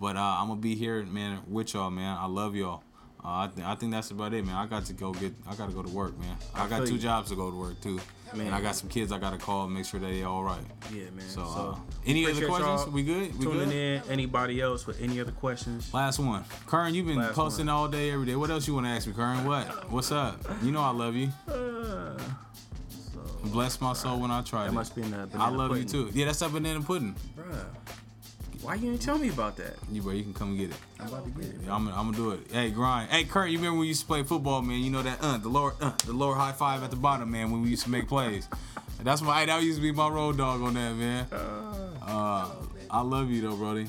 But uh, I'm gonna be here, man, with y'all, man. I love y'all. Uh, I, th- I think that's about it, man. I got to go get. I got to go to work, man. I, I got two you. jobs to go to work too, Man. and I got some kids I got to call and make sure they all right. Yeah, man. So, So, uh, any other questions? We good? We tuning good? in. Anybody else with any other questions? Last one. Kern, you've been Last posting one. all day, every day. What else you want to ask me, Kern? What? What's up? You know I love you. Uh, Bless my soul when I try that must be in the I love pudding. you too. Yeah, that's that banana pudding. Bruh, why you didn't tell me about that? You bro, you can come and get it. I'm about to get it. Yeah, I'm, I'm gonna do it. Hey, grind. Hey, Kurt, you remember when we used to play football, man? You know that uh, the lower, uh, the lower high five at the bottom, man. When we used to make plays. That's my that used to be my road dog on that, man. Uh, I love you though, Brody.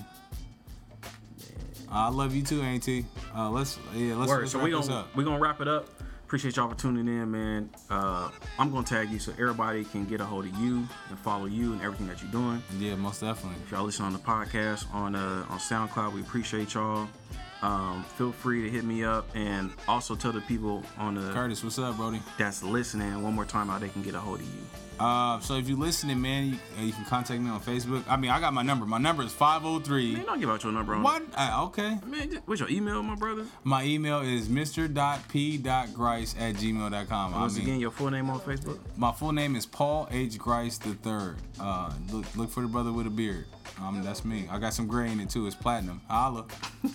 I love you too, Auntie. Uh, let's yeah, let's, Word. let's So wrap we this gonna up. we gonna wrap it up. Appreciate y'all for tuning in, man. Uh, I'm gonna tag you so everybody can get a hold of you and follow you and everything that you're doing. Yeah, most definitely. If y'all listen on the podcast on uh, on SoundCloud, we appreciate y'all. Um, feel free to hit me up and also tell the people on the Curtis, what's up, Brody? that's listening one more time how they can get a hold of you. Uh, so if you're listening, man, you, uh, you can contact me on Facebook. I mean, I got my number. My number is 503. Man, don't give out your number on What? Uh, okay. Man, just- what's your email, my brother? My email is mr.p.grice at gmail.com. I Once mean, again, your full name on Facebook. my full name is Paul H. Grice III. Uh, look, look for the brother with a beard. Um, that's me. I got some gray in it too. It's platinum. Holla.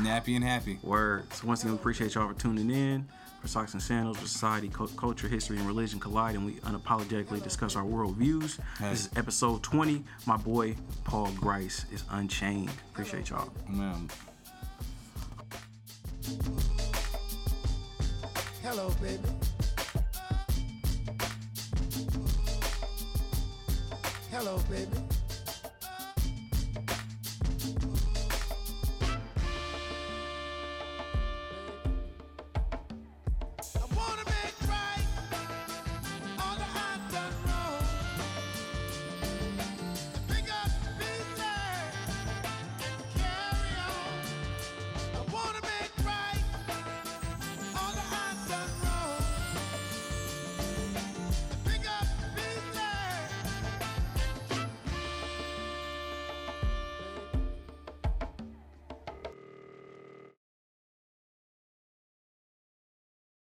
Nappy and happy. Word. So once again, we appreciate y'all for tuning in. For Socks and Sandals, where society, cu- culture, history, and religion collide, and we unapologetically discuss our world views. Hey. This is episode 20. My boy Paul Grice is Unchained. Appreciate y'all. Man, Hello, baby. Hello, baby.